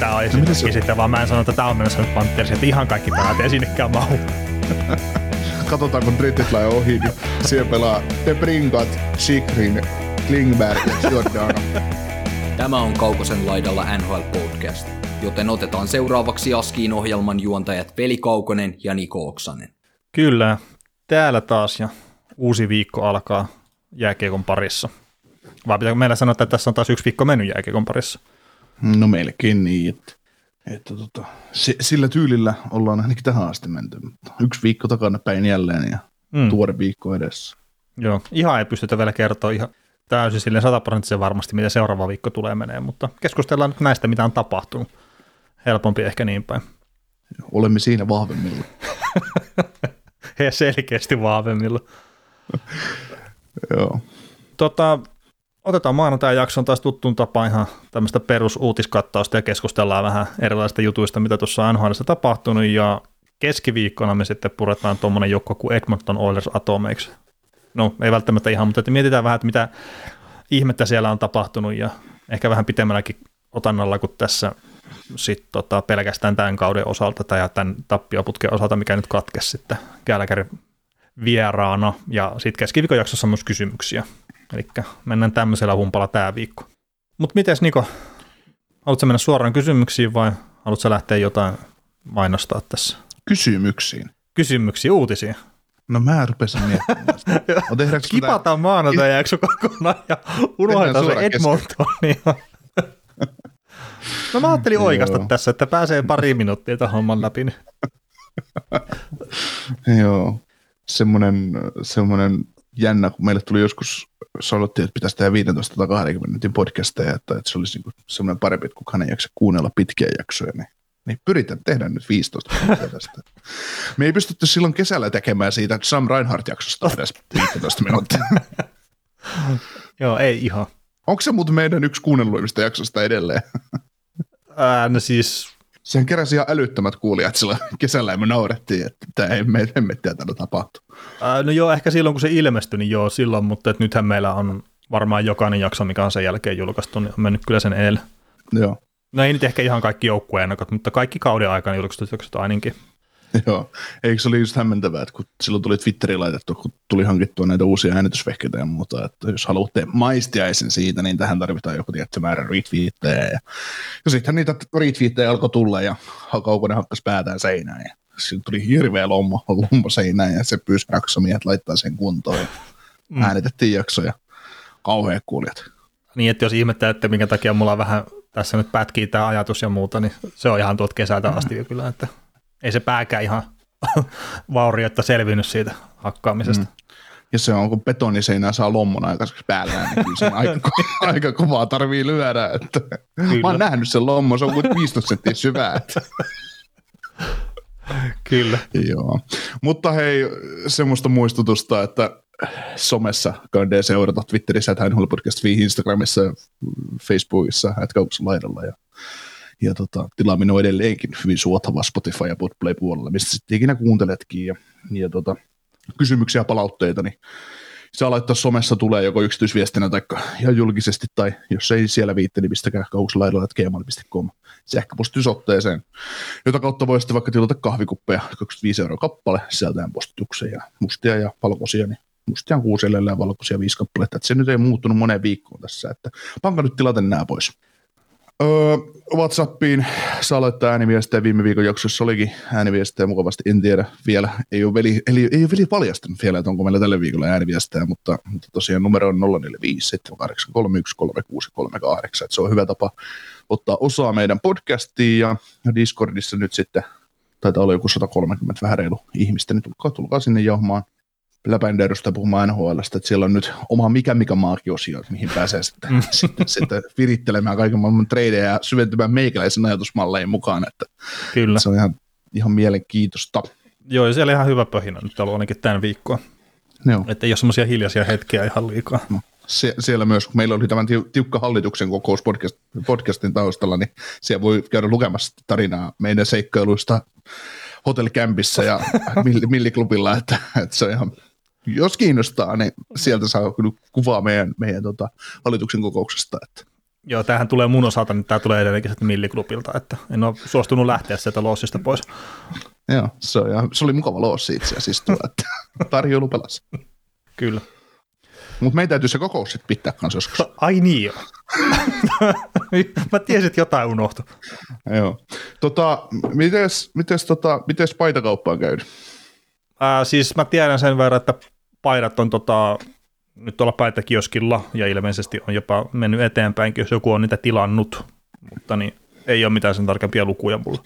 Tää on esimerkiksi sitten, vaan mä en sano, että tää on menossa nyt Panthers, että ihan kaikki pelaat ei sinnekään mahu. Katsotaan, kun Drittit tulee ohi, niin siellä pelaa The Brinkat, Sikrin, Klingberg ja Giordano. Tämä on Kaukosen laidalla NHL Podcast, joten otetaan seuraavaksi Askiin ohjelman juontajat Veli Kaukonen ja Niko Oksanen. Kyllä, täällä taas ja uusi viikko alkaa jääkiekon parissa. Vai pitääkö meillä sanoa, että tässä on taas yksi viikko mennyt jääkiekon parissa? No melkein niin, että, että tota, se, sillä tyylillä ollaan ainakin tähän asti menty. Mutta yksi viikko takana päin jälleen ja mm. tuore viikko edessä. Joo, ihan ei pystytä vielä kertoa ihan täysin silleen sataprosenttisen varmasti, miten seuraava viikko tulee menee, mutta keskustellaan nyt näistä, mitä on tapahtunut. Helpompi ehkä niin päin. Olemme siinä vahvemmilla. He selkeästi vahvemmilla. Joo. Tota, otetaan maanantai jakson taas tuttuun tapaan ihan tämmöistä perusuutiskattausta ja keskustellaan vähän erilaisista jutuista, mitä tuossa on NHL tapahtunut ja keskiviikkona me sitten puretaan tuommoinen joukko kuin Edmonton Oilers Atomeiksi. No ei välttämättä ihan, mutta että mietitään vähän, että mitä ihmettä siellä on tapahtunut ja ehkä vähän pitemmälläkin otannalla kuin tässä sit tota, pelkästään tämän kauden osalta tai tämän tappioputken osalta, mikä nyt katkesi sitten Gallagherin vieraana. Ja sitten keskiviikon jaksossa myös kysymyksiä. Eli mennään tämmöisellä humpalla tämä viikko. Mutta miten Niko, haluatko mennä suoraan kysymyksiin vai haluatko lähteä jotain mainostaa tässä? Kysymyksiin. Kysymyksiä, uutisia. No mä rupesin miettimään sitä. Kipataan maanantai jakso kokonaan ja unohdetaan se Edmontonia. no mä ajattelin oikasta tässä, että pääsee pari minuuttia tähän homman läpi. Joo, semmoinen, semmoinen jännä, kun meille tuli joskus, sanottiin, että pitäisi tehdä 15 tai 20 minuutin podcasteja, että, että se olisi niin semmoinen parempi, että kukaan ei jaksa kuunnella pitkiä jaksoja, niin, niin pyritään tehdä nyt 15 minuuttia tästä. Me ei pystytty silloin kesällä tekemään siitä Sam Reinhardt-jaksosta edes 15 minuuttia. Joo, ei ihan. Onko se muuten meidän yksi kuunnelluimmista jaksosta edelleen? Ää, no siis Sehän keräsi ihan älyttömät kuulijat sillä kesällä ja me naurettiin, että tämä ei me hemmettiä tällä tapahtu. Ää, no joo, ehkä silloin kun se ilmestyi, niin joo silloin, mutta et nythän meillä on varmaan jokainen jakso, mikä on sen jälkeen julkaistu, niin on mennyt kyllä sen edellä. Joo. No ei nyt ehkä ihan kaikki joukkueen mutta kaikki kauden aikana julkaistut jaksot ainakin. Joo, eikö se oli just hämmentävää, että kun silloin tuli Twitteriin laitettu, kun tuli hankittua näitä uusia äänitysvehkeitä ja muuta, että jos haluatte maistiaisen siitä, niin tähän tarvitaan joku tietty määrä retweettejä. Ja, ja sittenhän niitä retweettejä alkoi tulla ja Kaukonen hakkas päätään seinään ja siinä tuli hirveä lommo, lommo seinään ja se pyysi jaksomiehet laittaa sen kuntoon ja mm. äänitettiin jaksoja. Kauheat kuulijat. Niin, että jos ihmettää, että minkä takia mulla vähän tässä nyt pätkii tämä ajatus ja muuta, niin se on ihan tuolta kesältä asti jo kyllä, että ei se pääkään ihan vaurioitta selvinnyt siitä hakkaamisesta. Mm. Ja se on, kun betoniseinää saa lommon aikaiseksi päällä, niin kyllä se aika, aika kovaa tarvii lyödä. Että mä oon nähnyt sen lommon, se on kuin 15 senttiä syvää. Että. Kyllä. Joo. Mutta hei, semmoista muistutusta, että somessa kannattaa seurata Twitterissä, että hän podcast Instagramissa, Facebookissa, että laidalla ja ja tota, tilaaminen on edelleenkin hyvin suotava Spotify ja Podplay puolella, mistä sitten ikinä kuunteletkin. Ja, ja tota, kysymyksiä ja palautteita, niin saa laittaa somessa tulee joko yksityisviestinä tai ihan julkisesti, tai jos ei siellä viitte, niin pistäkää kauslaidolla.gmail.com sähköpostisoitteeseen, jota kautta voi sitten vaikka tilata kahvikuppeja 25 euroa kappale sisältäen postituksen ja mustia ja valkoisia, niin mustia on kuusi ja valkoisia viisi kappaletta, se nyt ei muuttunut moneen viikkoon tässä, että panka nyt tilata nämä pois. Öö, Whatsappiin saa laittaa ääniviestejä. Viime viikon jaksossa olikin ääniviestejä mukavasti. En tiedä vielä. Ei ole veli, eli ei ole veli paljastanut vielä, että onko meillä tällä viikolla ääniviestejä, mutta, mutta tosiaan numero on 045 Se on hyvä tapa ottaa osaa meidän podcastiin ja Discordissa nyt sitten taitaa olla joku 130 vähän reilu ihmistä, niin tulkaa, tulkaa sinne johmaan läpänderystä puhumaan NHLstä, että siellä on nyt oma mikä mikä maakiosio, mihin pääsee sitten, sitten, sitten virittelemään kaiken maailman treidejä ja syventymään meikäläisen ajatusmalleihin mukaan, että Kyllä. se on ihan ihan mielenkiintoista. Joo, ja siellä ihan hyvä pöhinä nyt ollut ainakin tämän viikkoon. Joo. Että ei ole semmoisia hiljaisia hetkiä ihan liikaa. No, se, siellä myös, kun meillä oli tämän tiukka hallituksen kokous podcast, podcastin taustalla, niin siellä voi käydä lukemassa tarinaa meidän seikkailuista hotellikämpissä ja milliklubilla, että, että se on ihan, jos kiinnostaa, niin sieltä saa kyllä kuvaa meidän, meidän tota, hallituksen kokouksesta. Että. Joo, tämähän tulee mun osalta, niin tämä tulee edelleenkin sieltä milliklubilta, että en ole suostunut lähteä sieltä loossista pois. Joo, se, on, ihan, se oli mukava loossi itse asiassa tuo, että tarjoulu pelasi. Kyllä. Mutta meidän täytyy se kokous sitten pitää kanssa joskus. Ai niin joo. Mä tiesin, että jotain unohtui. Joo. Tota, mites, mites, tota, mites paitakauppa on käynyt? Ää, siis mä tiedän sen verran, että paidat on tota, nyt tuolla paitakioskilla ja ilmeisesti on jopa mennyt eteenpäinkin, jos joku on niitä tilannut, mutta niin, ei ole mitään sen tarkempia lukuja mulla.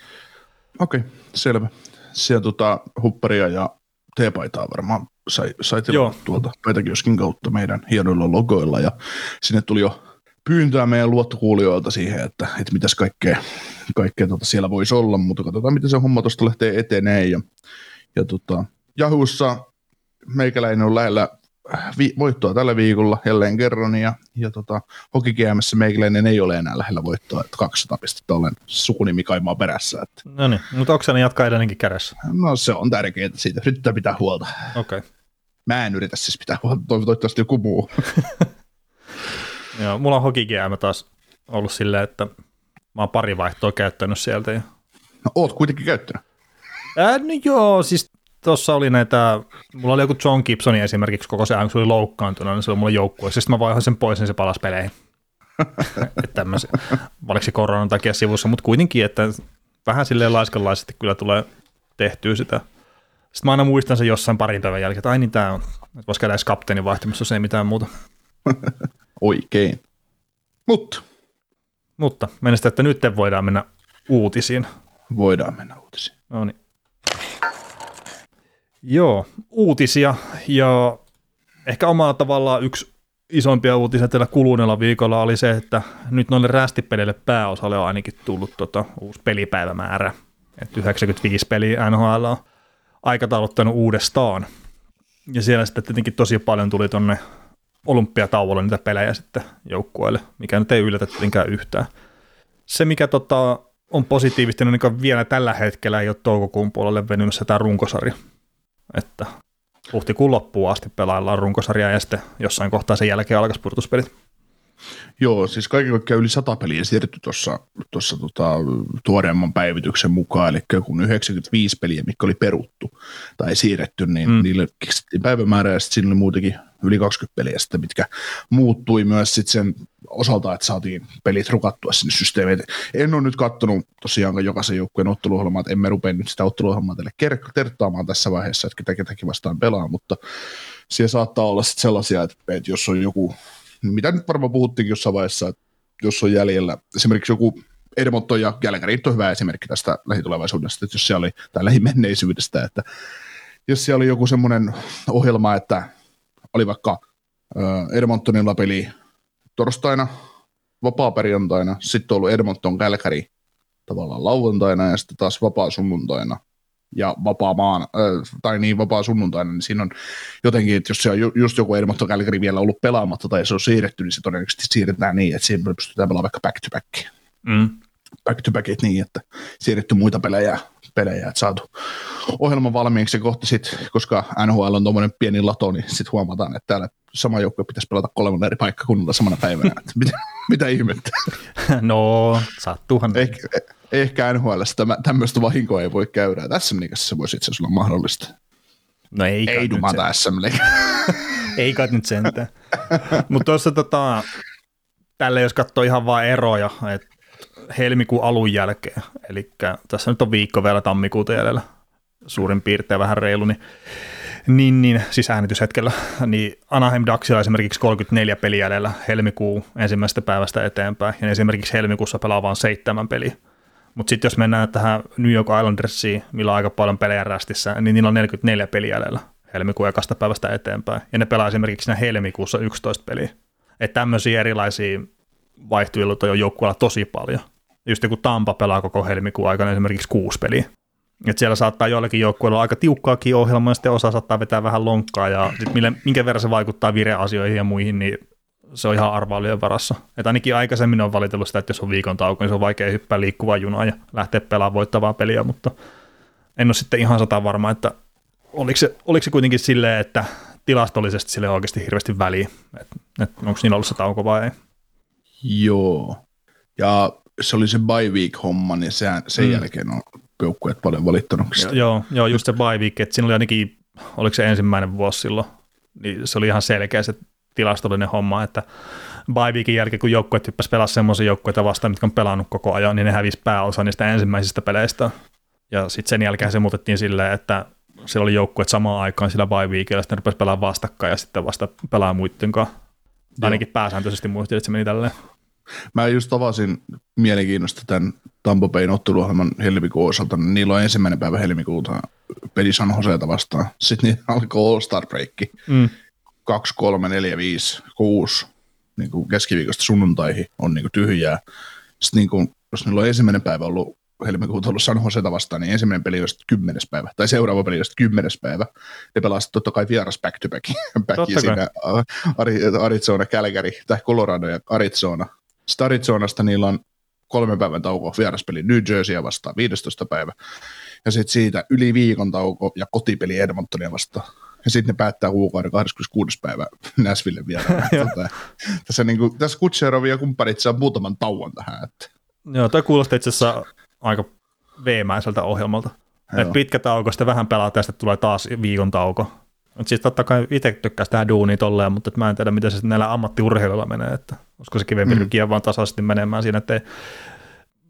Okei, okay, selvä. Siellä tota, hupparia ja teepaitaa varmaan sai, sai tuolta Paitakioskin kautta meidän hienoilla logoilla ja sinne tuli jo pyyntöä meidän luottokuulijoilta siihen, että, että mitäs kaikkea, kaikkea tota siellä voisi olla, mutta katsotaan miten se homma tuosta lähtee etenee ja, ja tota, Jahussa meikäläinen on lähellä vi- voittoa tällä viikolla jälleen kerran, ja, ja tota, hokikäämässä meikäläinen ei ole enää lähellä voittoa, että 200 pistettä olen sukunimi kaimaa perässä. Että. No niin, mutta Oksanen jatkaa edelleenkin kädessä? No se on tärkeää, siitä yrittää pitää huolta. Okei. Okay. Mä en yritä siis pitää huolta, toivottavasti joku muu. Joo, mulla on hokikäämä taas ollut silleen, että mä oon pari vaihtoa käyttänyt sieltä. Ja... No oot kuitenkin käyttänyt. Ää, no joo, siis tuossa oli näitä, mulla oli joku John Gibsoni esimerkiksi koko se ajan, kun se oli loukkaantunut, niin se oli mulla joukkueessa. Sitten mä vaihoin sen pois, niin se palasi peleihin. että tämmöisen, valiksi koronan takia sivussa, mutta kuitenkin, että vähän silleen laiskanlaisesti kyllä tulee tehtyä sitä. Sitten mä aina muistan sen jossain parin päivän jälkeen, että ai niin tää on, että voisi käydä edes kapteenin vaihtamassa, jos ei mitään muuta. Oikein. Mutta. Mutta mennä että nyt voidaan mennä uutisiin. Voidaan mennä uutisiin. No niin. Joo, uutisia ja ehkä omalla tavallaan yksi isompia uutisia tällä kuluneella viikolla oli se, että nyt noille rästipeleille pääosalle on ainakin tullut tota uusi pelipäivämäärä. Että 95 peliä NHL on aikatauluttanut uudestaan. Ja siellä sitten tietenkin tosi paljon tuli tonne olympiatauolle niitä pelejä sitten joukkueelle, mikä nyt ei yllätä tietenkään yhtään. Se, mikä tota, on positiivista, niin vielä tällä hetkellä ei ole toukokuun puolelle venymässä tämä runkosarja että huhtikuun loppuun asti pelaillaan runkosarjaa ja sitten jossain kohtaa sen jälkeen alkaisi purtuspelit. Joo, siis kaiken kaikkiaan yli sata peliä siirretty tuossa tota, tuoreemman päivityksen mukaan, eli kun 95 peliä, mikä oli peruttu tai siirretty, niin mm. niille keksittiin päivämäärä ja sitten siinä oli muutenkin yli 20 peliä sitten, mitkä muuttui myös sitten sen osalta, että saatiin pelit rukattua sinne systeemiin. En ole nyt katsonut tosiaan jokaisen joukkueen otteluohjelmaa, että emme rupea nyt sitä otteluohjelmaa teille kertaamaan tässä vaiheessa, että ketä ketäkin vastaan pelaa, mutta siellä saattaa olla sitten sellaisia, että, että jos on joku mitä nyt varmaan puhuttiinkin jossain vaiheessa, että jos on jäljellä esimerkiksi joku Edmonton ja Gallagher on hyvä esimerkki tästä lähitulevaisuudesta, että jos siellä oli, tai lähimenneisyydestä, että jos siellä oli joku semmoinen ohjelma, että oli vaikka Edmontonilla peli torstaina, vapaa-perjantaina, sitten on ollut Edmonton Calgary tavallaan lauantaina ja sitten taas vapaa-sunnuntaina ja vapaa maan, äh, tai niin vapaa sunnuntaina, niin siinä on jotenkin, että jos se on just joku Edmonton Calgary vielä ollut pelaamatta tai se on siirretty, niin se todennäköisesti siirretään niin, että siinä pystytään pelaamaan vaikka back to back. Mm. Back to back niin, että siirretty muita pelejä, pelejä että saatu ohjelman valmiiksi ja kohta sitten, koska NHL on tuommoinen pieni lato, niin sitten huomataan, että täällä sama joukkue pitäisi pelata kolmella eri paikkakunnalla samana päivänä. Että mitä, mitä ihmettä? No, sattuuhan. Ehkä, ehkä NHL tämmöistä vahinkoa ei voi käydä. Tässä se voisi itse asiassa olla mahdollista. No ei Ei dumata SM Ei kai nyt sentään. Mutta tuossa tota, tälle jos katsoo ihan vain eroja, että helmikuun alun jälkeen, eli tässä nyt on viikko vielä tammikuuta jäljellä, suurin piirtein vähän reilu, niin niin, niin, siis äänityshetkellä, niin Anaheim Ducksilla esimerkiksi 34 peliä jäljellä helmikuun ensimmäisestä päivästä eteenpäin, ja esimerkiksi helmikuussa pelaa vain seitsemän peliä. Mutta sitten jos mennään tähän New York Islandersiin, millä on aika paljon pelejä rästissä, niin niillä on 44 peliä jäljellä helmikuun ekasta päivästä eteenpäin. Ja ne pelaa esimerkiksi siinä helmikuussa 11 peliä. Että tämmöisiä erilaisia vaihtuiluita on joukkueella tosi paljon. Just kun Tampa pelaa koko helmikuun aikana esimerkiksi kuusi peliä. Et siellä saattaa joillakin joukkueilla aika tiukkaakin ohjelmaa, ja sitten osa saattaa vetää vähän lonkkaa, ja sit mille, minkä verran se vaikuttaa vireasioihin ja muihin, niin se on ihan arvailujen varassa. Et ainakin aikaisemmin on valitellut sitä, että jos on viikon tauko, niin se on vaikea hyppää liikkuvaa junaa ja lähteä pelaamaan voittavaa peliä, mutta en ole sitten ihan sata varma, että oliko se, oliko se kuitenkin silleen, että tilastollisesti sille oikeasti hirveästi väliä, että et onko niillä ollut se tauko vai ei. Joo. Ja se oli se bye week homma, niin sehän, sen mm. jälkeen on joukkueet paljon valittanut sitä. Joo, joo, just se bye week, että siinä oli ainakin, oliko se ensimmäinen vuosi silloin, niin se oli ihan selkeä se tilastollinen homma, että bye weekin jälkeen, kun joukkueet hyppäsi pelaa semmoisia joukkueita vastaan, mitkä on pelannut koko ajan, niin ne hävisi pääosa niistä ensimmäisistä peleistä. Ja sitten sen jälkeen se muutettiin silleen, että siellä oli joukkueet samaan aikaan sillä bye weekillä, sitten ne rupesi pelaamaan vastakkain ja sitten vasta pelaa muiden kanssa. Ainakin pääsääntöisesti muistin, että se meni tälleen. Mä just tavasin mielenkiinnosta tämän Tampa Bayn otteluohjelman helmikuun osalta. Niin niillä on ensimmäinen päivä helmikuuta peli San Joseita vastaan. Sitten niillä alkoi All-Star Break. Mm. 2, 3, 4, 5, 6 niin kuin keskiviikosta sunnuntaihin on niin kuin tyhjää. Sitten niin kuin, jos niillä on ensimmäinen päivä ollut helmikuuta ollut San Joseta vastaan, niin ensimmäinen peli olisi kymmenes päivä, tai seuraava peli olisi kymmenes päivä. Ne pelasivat totta kai vieras back to back, back siinä Arizona, Calgary, tai Colorado ja Arizona. Sitten Arizonasta niillä on kolmen päivän tauko vieraspeli New Jerseyä vastaan 15. päivä. Ja sitten siitä yli viikon tauko ja kotipeli Edmontonia vastaan. Ja sitten ne päättää kuukauden 26. päivä Näsville vielä. tota, tässä, niin kuin, tässä Kutserov ja kumppanit saa muutaman tauon tähän. Että. Joo, tämä kuulostaa itse asiassa aika veemäiseltä ohjelmalta. Et pitkä tauko, sitten vähän pelaa tästä tulee taas viikon tauko. Mutta siis totta kai itse tykkäisi tähän duuniin tolleen, mutta mä en tiedä, miten se näillä ammattiurheilijoilla menee, että olisiko se kivempi mm. vaan tasaisesti menemään siinä, että ei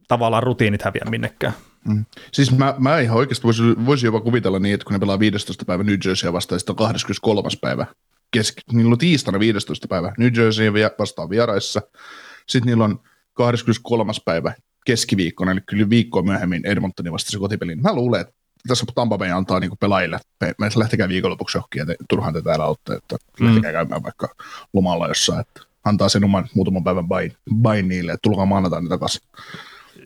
tavallaan rutiinit häviä minnekään. Mm. Siis mä, mä ihan oikeasti voisin, voisi jopa kuvitella niin, että kun ne pelaa 15. päivä New Jersey vastaan, ja sitten on 23. päivä, keski, niillä on tiistaina 15. päivä New Jersey vastaan vieraissa, sitten niillä on 23. päivä keskiviikkona, eli kyllä viikkoa myöhemmin Edmontonin vasta se kotipeli. Mä luulen, että tässä Tampa Bay antaa niin pelaajille, me lähtekää viikonlopuksi johonkin, että turhaan te täällä olette, että mm. lähtekää käymään vaikka lomalla jossain, että antaa sen oman muutaman päivän bain, bain niille, että tulkaa maanantaina takaisin.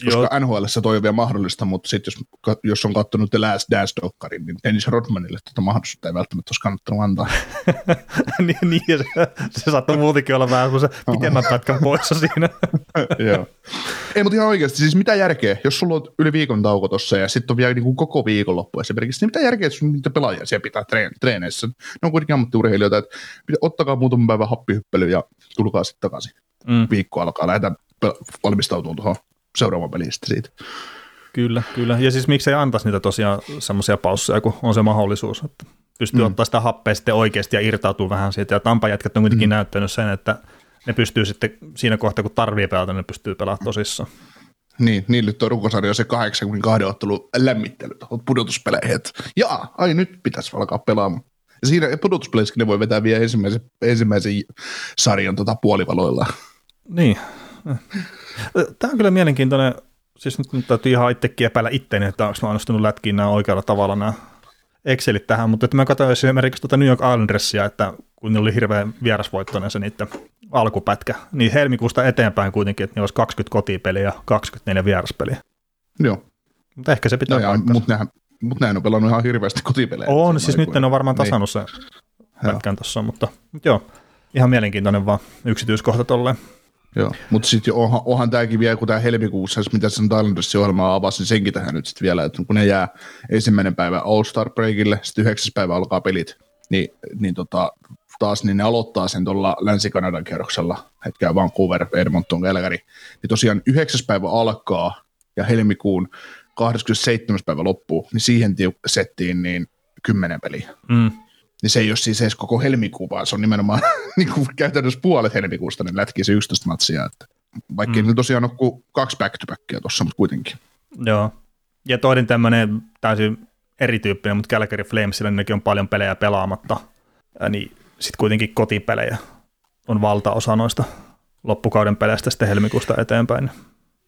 Koska NHL toi on vielä mahdollista, mutta sitten jos, jos on katsonut The Last Dance-dokkarin, niin Dennis Rodmanille tätä mahdollisuutta ei välttämättä olisi kannattanut antaa. niin, niin se, se saattoi muutenkin olla vähän se pitemmän pätkän poissa siinä. Joo. Ei, mutta ihan oikeasti, siis mitä järkeä, jos sulla on yli viikon tauko tuossa ja sitten on vielä niin kuin koko viikonloppu esimerkiksi, niin mitä järkeä, jos niitä pelaajia siellä pitää treen, treeneissä? Ne on kuitenkin ammattiurheilijoita, että ottakaa muutaman päivän happihyppely ja tulkaa sitten takaisin. Mm. Viikko alkaa, lähdetään valmistautumaan tuohon seuraavan pelistä siitä. Kyllä, kyllä. Ja siis miksei antaisi niitä tosiaan semmoisia pausseja, kun on se mahdollisuus, että pystyy mm. ottaa sitä happea sitten oikeasti ja irtautuu vähän siitä. Ja Tampa jätkät on kuitenkin mm. näyttänyt sen, että ne pystyy sitten siinä kohtaa, kun tarvii pelata, ne pystyy pelaamaan tosissaan. Niin, niille tuo rukosarja se 82 ottelu lämmittely pudotuspeleihin, että jaa, ai nyt pitäisi alkaa pelaamaan. Ja siinä pudotuspeleissä ne voi vetää vielä ensimmäisen, ensimmäisen sarjan tota puolivaloilla. Niin, Tämä on kyllä mielenkiintoinen, siis nyt, nyt täytyy ihan itsekin epäillä itteeni, että onko mä onnistunut lätkiin nämä oikealla tavalla nämä Excelit tähän, mutta että mä katsoin esimerkiksi tuota New York Islandersia, että kun ne oli hirveän vierasvoittoinen se niiden alkupätkä, niin helmikuusta eteenpäin kuitenkin, että ne olisi 20 kotipeliä ja 24 vieraspeliä. Joo. Mutta ehkä se pitää no Mutta nehän, mut nehän on pelannut ihan hirveästi kotipelejä. On, siis nyt ne on varmaan niin. tasannut niin. se pätkän tuossa, mutta, mutta joo, ihan mielenkiintoinen vaan yksityiskohta tolleen. Joo, mutta sitten onhan, onhan tämäkin vielä, kun tämä helmikuussa, mitä sen Thailandissa ohjelmaa avasi, niin senkin tähän nyt sitten vielä, että kun ne jää ensimmäinen päivä All-Star Breakille, sitten yhdeksäs päivä alkaa pelit, niin, niin tota, taas niin ne aloittaa sen tuolla Länsi-Kanadan kerroksella, hetkeä Vancouver, Edmonton, Calgary, niin tosiaan yhdeksäs päivä alkaa ja helmikuun 27. päivä loppuu, niin siihen settiin niin kymmenen peliä. Mm niin se ei ole siis edes koko helmikuu, vaan se on nimenomaan niin kuin käytännössä puolet helmikuusta, niin lätkii se 11 matsia. Että vaikka mm. ei tosiaan ole kuin kaksi back-to-backia tuossa, mutta kuitenkin. Joo. Ja toinen tämmöinen täysin erityyppinen, mutta Calgary Flamesilla nekin on paljon pelejä pelaamatta, ja niin sitten kuitenkin kotipelejä on valtaosa noista loppukauden peleistä sitten helmikuusta eteenpäin.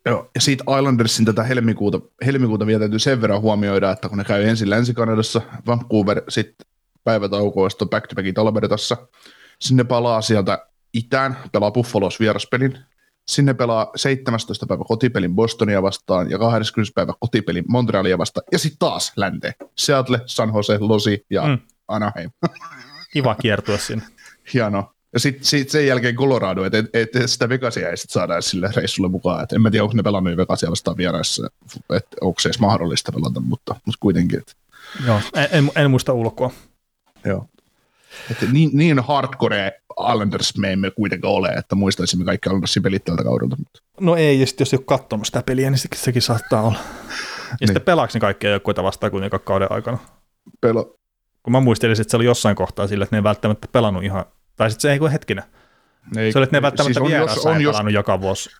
Joo, ja siitä Islandersin tätä helmikuuta, helmikuuta vielä täytyy sen verran huomioida, että kun ne käy ensin Länsi-Kanadassa, Vancouver, sitten päivätaukoista back-to-backin Albertassa. Sinne palaa sieltä itään, pelaa Buffalos vieraspelin, Sinne pelaa 17. päivä kotipelin Bostonia vastaan ja 20. päivä kotipelin Montrealia vastaan. Ja sitten taas länteen. Seattle, San Jose, Losi ja Mm. Anaheim. Kiva kiertua sinne. Hienoa. Ja sitten sit sen jälkeen Colorado, että et, et sitä Vegasia ei sit saada sille reissulle mukaan. Et en mä tiedä, onko ne pelannut Vegasia vastaan vieraissa, että onko se edes mahdollista pelata, mutta, mutta kuitenkin. Et, Joo, en, en, en muista ulkoa. Joo. Et niin, niin hardcore Islanders me emme kuitenkaan ole, että muistaisimme kaikki Islandersin pelit tältä kaudelta. Mutta. No ei, ja sitten jos ei ole katsonut sitä peliä, niin sekin, sekin saattaa olla. Ja sitten pelaako ne kaikkia joukkueita vastaan kuitenkaan kauden aikana? Pelo, Kun mä muistelin, että se oli jossain kohtaa sillä, että ne ei välttämättä pelannut ihan, tai sitten se ei kun hetkinen. ei, Se oli, että ne ei välttämättä siis siis on, jos, on, ei jos, pelannut joka vuosi.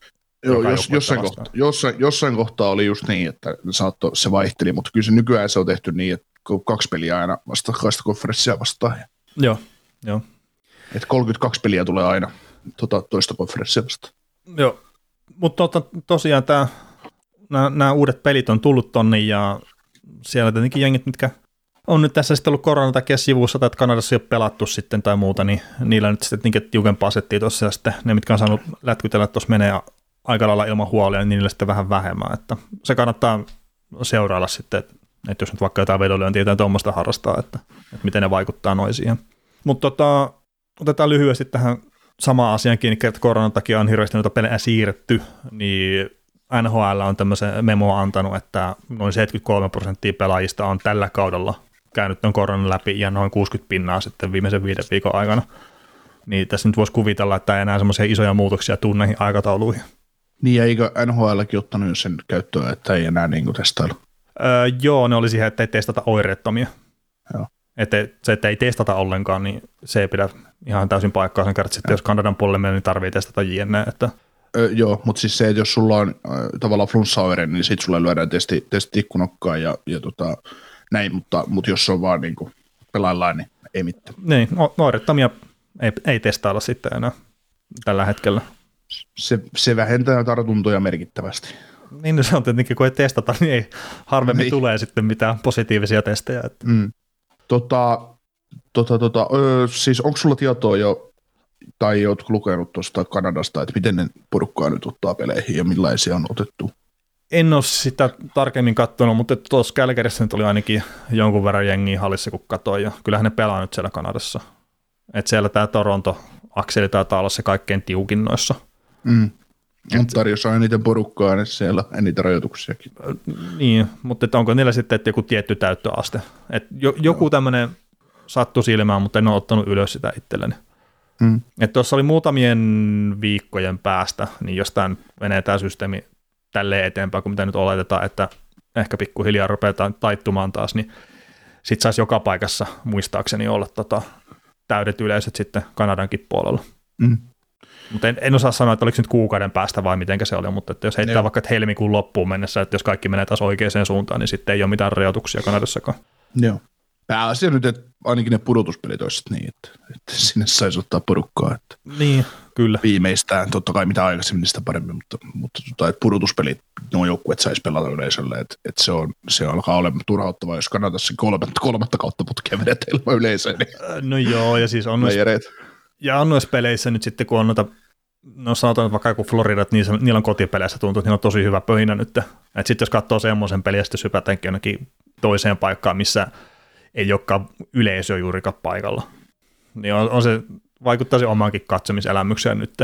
joo, joka jos, jossain, kohta, jossain, jossain kohtaa oli just niin, että saatto, se vaihteli, mutta kyllä se nykyään se on tehty niin, että kaksi peliä aina vastakkaista konferenssia vastaan. Joo, joo. Että 32 peliä tulee aina tota, toista konferenssia vastaan. Joo, mutta to, tosiaan nämä uudet pelit on tullut tonne ja siellä tietenkin jengit, mitkä on nyt tässä sitten ollut koronan takia sivussa tai että Kanadassa ei ole pelattu sitten tai muuta, niin niillä nyt sitten niinkin tiukempaa settiä tuossa ja sitten ne, mitkä on saanut lätkytellä, että tuossa menee aika lailla ilman huolia, niin niillä sitten vähän vähemmän, että se kannattaa seurailla sitten, että, että jos nyt vaikka jotain vedonlyöntiä tai tuommoista harrastaa, että, että miten ne vaikuttaa noin siihen. Mutta tota, otetaan lyhyesti tähän samaan asiaan kiinni, että koronan takia on hirveästi noita pelejä siirretty, niin NHL on tämmöisen memo antanut, että noin 73 prosenttia pelaajista on tällä kaudella käynyt tuon koronan läpi ja noin 60 pinnaa sitten viimeisen viiden viikon aikana. Niin tässä nyt voisi kuvitella, että ei enää semmoisia isoja muutoksia tule näihin aikatauluihin. Niin, ja eikö NHLkin ottanut sen käyttöön, että ei enää niin testailla? Öö, joo, ne oli siihen, että ei testata oireettomia. Joo. Että se, että ei testata ollenkaan, niin se ei pidä ihan täysin paikkaa sen kerran, että jos Kanadan puolelle menee, niin tarvii testata jne. Että, Ö, joo, mutta siis se, että jos sulla on äh, tavallaan flunssaoire, niin sit sulle lyödään testi, testi ikkunokkaan ja, ja tota, näin, mutta, mutta jos se on vaan niin kuin pelaillaan, niin ei mitään. niin, o- oireettomia ei, ei testailla sitten enää tällä hetkellä. Se, se vähentää tartuntoja merkittävästi. Niin no se on tietenkin, kun ei testata, niin ei harvemmin Niin. tulee sitten mitään positiivisia testejä. Että. Mm. Tota, tota, tota, ö, siis onko sulla tietoa jo, tai oletko lukenut tuosta Kanadasta, että miten ne porukkaa nyt ottaa peleihin ja millaisia on otettu? En ole sitä tarkemmin katsonut, mutta tuossa Kälkärissä nyt oli ainakin jonkun verran jengiä hallissa, kun katsoin, ja kyllähän ne pelaa nyt siellä Kanadassa. Että siellä tämä Toronto-akseli taitaa olla se kaikkein tiukin noissa. Mm. Ontariossa on eniten porukkaa, niin siellä on eniten rajoituksiakin. Niin, mutta että onko niillä sitten että joku tietty täyttöaste? Et jo, joku tämmöinen sattui silmään, mutta en ole ottanut ylös sitä itselleni. Mm. Tuossa oli muutamien viikkojen päästä, niin jos tämä menee tämä systeemi tälleen eteenpäin, kun mitä nyt oletetaan, että ehkä pikkuhiljaa rupeaa ta- taittumaan taas, niin sitten saisi joka paikassa muistaakseni olla tota, täydet yleisöt sitten Kanadankin puolella. Mm. Mutta en, en osaa sanoa, että oliko nyt kuukauden päästä vai miten se oli, mutta että jos heittää Joo. vaikka että helmikuun loppuun mennessä, että jos kaikki menee taas oikeaan suuntaan, niin sitten ei ole mitään rajoituksia Kanadassakaan. Joo. Pääasia nyt, että ainakin ne pudotuspelit olisivat niin, että, että sinne saisi ottaa porukkaa. Että Niin, kyllä. viimeistään, totta kai mitä aikaisemmin, niin sitä paremmin, mutta, mutta tota, että pudotuspelit, nuo joukkueet saisi pelata yleisölle, että, että se, on, se alkaa olemaan turhauttavaa, jos Kanadassa kolmatta, kolmatta kautta putkea vedetään ilman yleisöä, niin Äh, No joo, ja siis on meijereet. Ja on noissa peleissä nyt sitten, kun on noita, no sanotaan että vaikka joku Florida, niissä, niillä on kotipeleissä tuntuu, että niillä on tosi hyvä pöhinä nyt. Että sitten jos katsoo semmoisen pelin ja sitten sypätäänkin jonnekin toiseen paikkaan, missä ei olekaan yleisö juurikaan paikalla, niin on, on se, vaikuttaa se omaankin katsomiselämykseen nyt.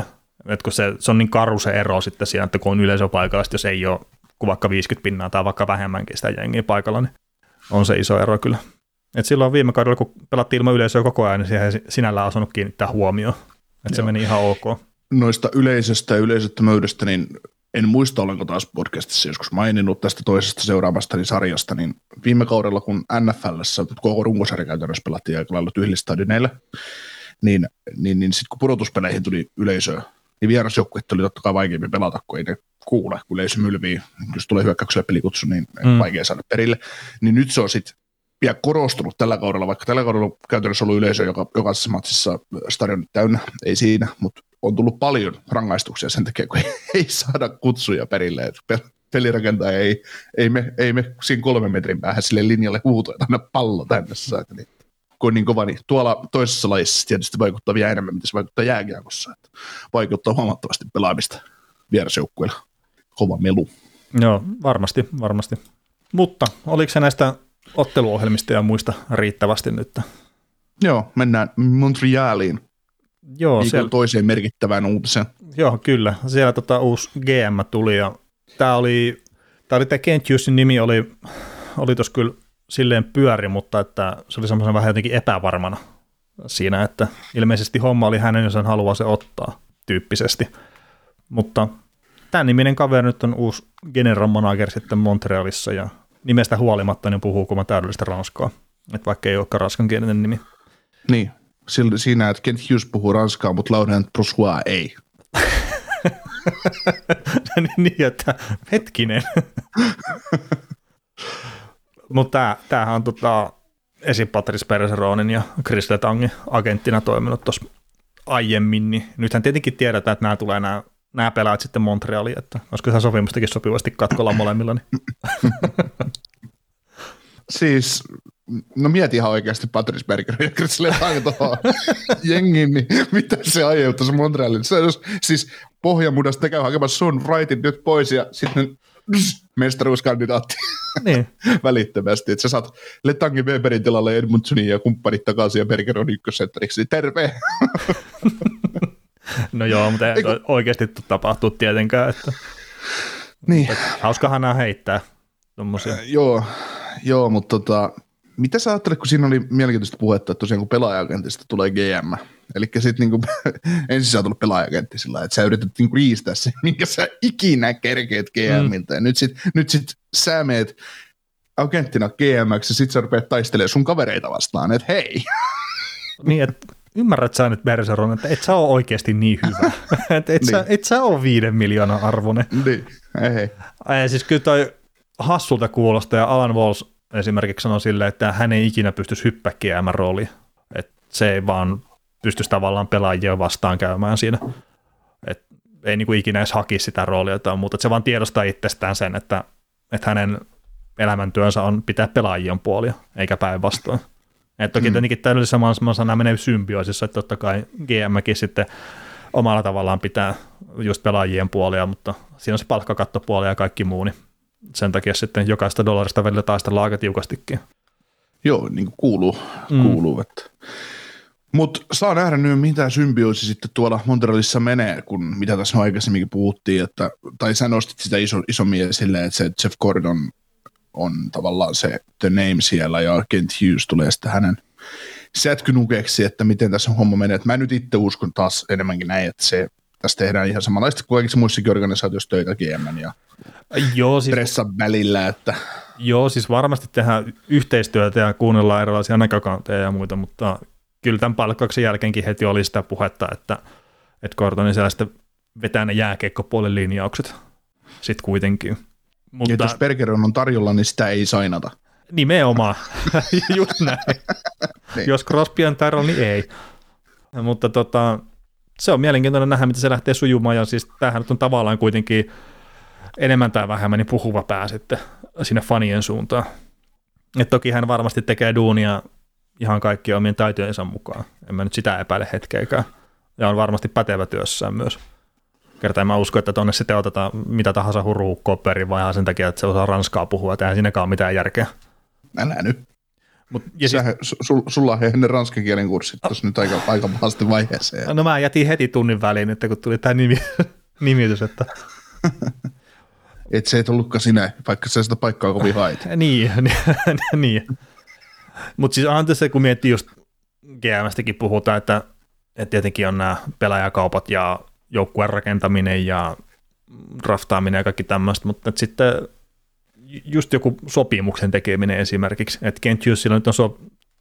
Että kun se, se on niin karu se ero sitten siinä, että kun on yleisö paikalla, jos ei ole kuin vaikka 50 pinnaa tai vaikka vähemmänkin sitä jengiä paikalla, niin on se iso ero kyllä. Et silloin viime kaudella, kun pelattiin ilman yleisöä koko ajan, niin siihen sinällään osannut kiinnittää huomioon. Että se meni ihan ok. Noista yleisöstä ja yleisöttömyydestä, niin en muista olenko taas podcastissa joskus maininnut tästä toisesta seuraavastani sarjasta, niin viime kaudella, kun NFLssä koko runkosarja käytännössä pelattiin aika lailla tyhjillä niin, niin, niin sitten kun pudotuspeleihin tuli yleisöä, niin vierasjoukkueet oli totta kai vaikeampi pelata, kun ei ne kuule, kun yleisö mylvii, jos tulee hyökkäyksellä pelikutsu, niin mm. vaikea saada perille. Niin nyt se on sitten vielä korostunut tällä kaudella, vaikka tällä kaudella on käytännössä ollut yleisö joka, jokaisessa matsissa stadion täynnä, ei siinä, mutta on tullut paljon rangaistuksia sen takia, kun ei, ei saada kutsuja perille. Pelirakentaja ei, ei, me, ei me siinä kolmen metrin päähän sille linjalle huuto, että anna pallo tänne. Niin, kun niin kova, niin tuolla toisessa lajissa tietysti vaikuttaa vielä enemmän, mitä se vaikuttaa jääkiekossa. Vaikuttaa huomattavasti pelaamista. vierasjoukkueilla. Kova melu. Joo, varmasti, varmasti. Mutta oliko se näistä otteluohjelmista ja muista riittävästi nyt? Joo, mennään Montrealiin. Joo, niin siellä... toiseen merkittävään uutiseen. Joo, kyllä. Siellä tota, uusi GM tuli ja tämä oli, tämä oli tämä Kent Hughesin nimi oli, oli tuossa kyllä silleen pyöri, mutta että se oli semmoisen vähän jotenkin epävarmana siinä, että ilmeisesti homma oli hänen, jos hän haluaa se ottaa tyyppisesti. Mutta tämän niminen kaveri nyt on uusi general manager sitten Montrealissa ja nimestä huolimatta niin puhuu kuin täydellistä ranskaa, että vaikka ei olekaan ranskankielinen nimi. Niin, siinä, että Kent Hughes puhuu ranskaa, mutta Laurent Brossois ei. niin, että hetkinen. Mutta tämähän on tota, esi Patrice Perseronin ja Chris Letangin agenttina toiminut tuossa aiemmin, niin nythän tietenkin tiedetään, että nämä tulee nämä, nämä pelaat sitten Montrealiin, että olisiko ihan sopimustakin sopivasti katkolla molemmilla. Niin. siis, no mieti ihan oikeasti Patrice Berger ja Chris Letang tuohon jengiin, niin mitä se aiheuttaisi Montrealin? Se, jos, siis pohjamudasta käy hakemassa sun rightit nyt pois ja sitten mestaruuskandidaatti niin. välittömästi. Että sä saat Letangin Weberin tilalle Edmundsonin ja kumppanit takaisin ja Berger on ykkösentteriksi. Terve! no joo, mutta ei oikeasti tapahtuu tietenkään. Että... Niin. Hauskahan nämä heittää tommosia. Äh, joo, joo, mutta tota, mitä sä ajattelet, kun siinä oli mielenkiintoista puhetta, että tosiaan kun pelaajakentistä tulee GM, eli sitten niinku, ensin sä oot ollut pelaajakentti sillä että sä yrität niinku riistää sen, minkä sä ikinä kerkeet GMiltä, mm. ja nyt sit, nyt sit sä meet agenttina GM, ja sit sä rupeat taistelemaan sun kavereita vastaan, että hei. Niin, että ymmärrät sä nyt Bergeron, että et sä ole oikeasti niin hyvä. että et, niin. sä, et sä ole viiden miljoonan arvoinen. Niin, ei. Ai, siis kyllä toi hassulta kuulostaa, ja Alan Walls esimerkiksi sanoi sille, että hän ei ikinä pystyisi hyppää rooli, että se ei vaan pystyisi tavallaan pelaajia vastaan käymään siinä. Et ei niin kuin ikinä edes hakisi sitä roolia tai muuta, että se vaan tiedostaa itsestään sen, että, että hänen elämäntyönsä on pitää pelaajien puolia, eikä päinvastoin. Et toki mm. tietenkin täydellisessä maailmassa nämä menee symbioisissa, että totta kai GMkin sitten omalla tavallaan pitää just pelaajien puolia, mutta siinä on se palkkakattopuoli ja kaikki muu, niin sen takia sitten jokaista dollarista välillä taistellaan aika tiukastikin. Joo, niin kuin kuuluu. Mm. kuuluu että. Mutta saa nähdä nyt, mitä symbioosi sitten tuolla Montrealissa menee, kun mitä tässä aikaisemminkin puhuttiin, että, tai sä nostit sitä iso, isommin esille, että se Jeff Gordon on tavallaan se the name siellä, ja Kent Hughes tulee sitten hänen sätkynukeksi, että miten tässä homma menee. Et mä nyt itse uskon taas enemmänkin näin, että se tässä tehdään ihan samanlaista kuin kaikissa muissakin organisaatioissa töitä GM ja Joo, siis, pressan välillä. Että. Joo, siis varmasti tehdään yhteistyötä ja kuunnellaan erilaisia näkökantoja ja muita, mutta kyllä tämän palkkauksen jälkeenkin heti oli sitä puhetta, että, että Gordonin siellä sitten vetää ne jääkeikkopuolen linjaukset sitten kuitenkin. Mutta, ja jos Berger on tarjolla, niin sitä ei sainata. Nimenomaan, just näin. niin. Jos Crosby on tarjolla, niin ei. Mutta tota, se on mielenkiintoinen nähdä, miten se lähtee sujumaan, ja siis tämähän on tavallaan kuitenkin enemmän tai vähemmän niin puhuva pää sitten sinne fanien suuntaan. Et toki hän varmasti tekee duunia ihan kaikkien omien taitojensa mukaan. En mä nyt sitä epäile hetkeäkään. Ja on varmasti pätevä työssään myös. Kertaa mä usko, että tuonne sitten otetaan mitä tahansa hurukkoa perin, vaan sen takia, että se osaa ranskaa puhua, että eihän siinäkään ole mitään järkeä. Älä nyt. Mut, ja Sä, siis, su, sulla on ne ranskan kielen kurssit tuossa nyt aika, aika pahasti vaiheeseen. No mä jätin heti tunnin väliin, että kun tuli tämä nimi, nimitys, että... et se et ollutkaan sinä, vaikka sä sitä paikkaa kovin hait. niin, niin. Mutta siis onhan se, kun miettii just GMstäkin puhutaan, että, että tietenkin on nämä pelaajakaupat ja joukkueen rakentaminen ja draftaaminen ja kaikki tämmöistä, mutta sitten just joku sopimuksen tekeminen esimerkiksi, että Kent Hughesilla nyt on so,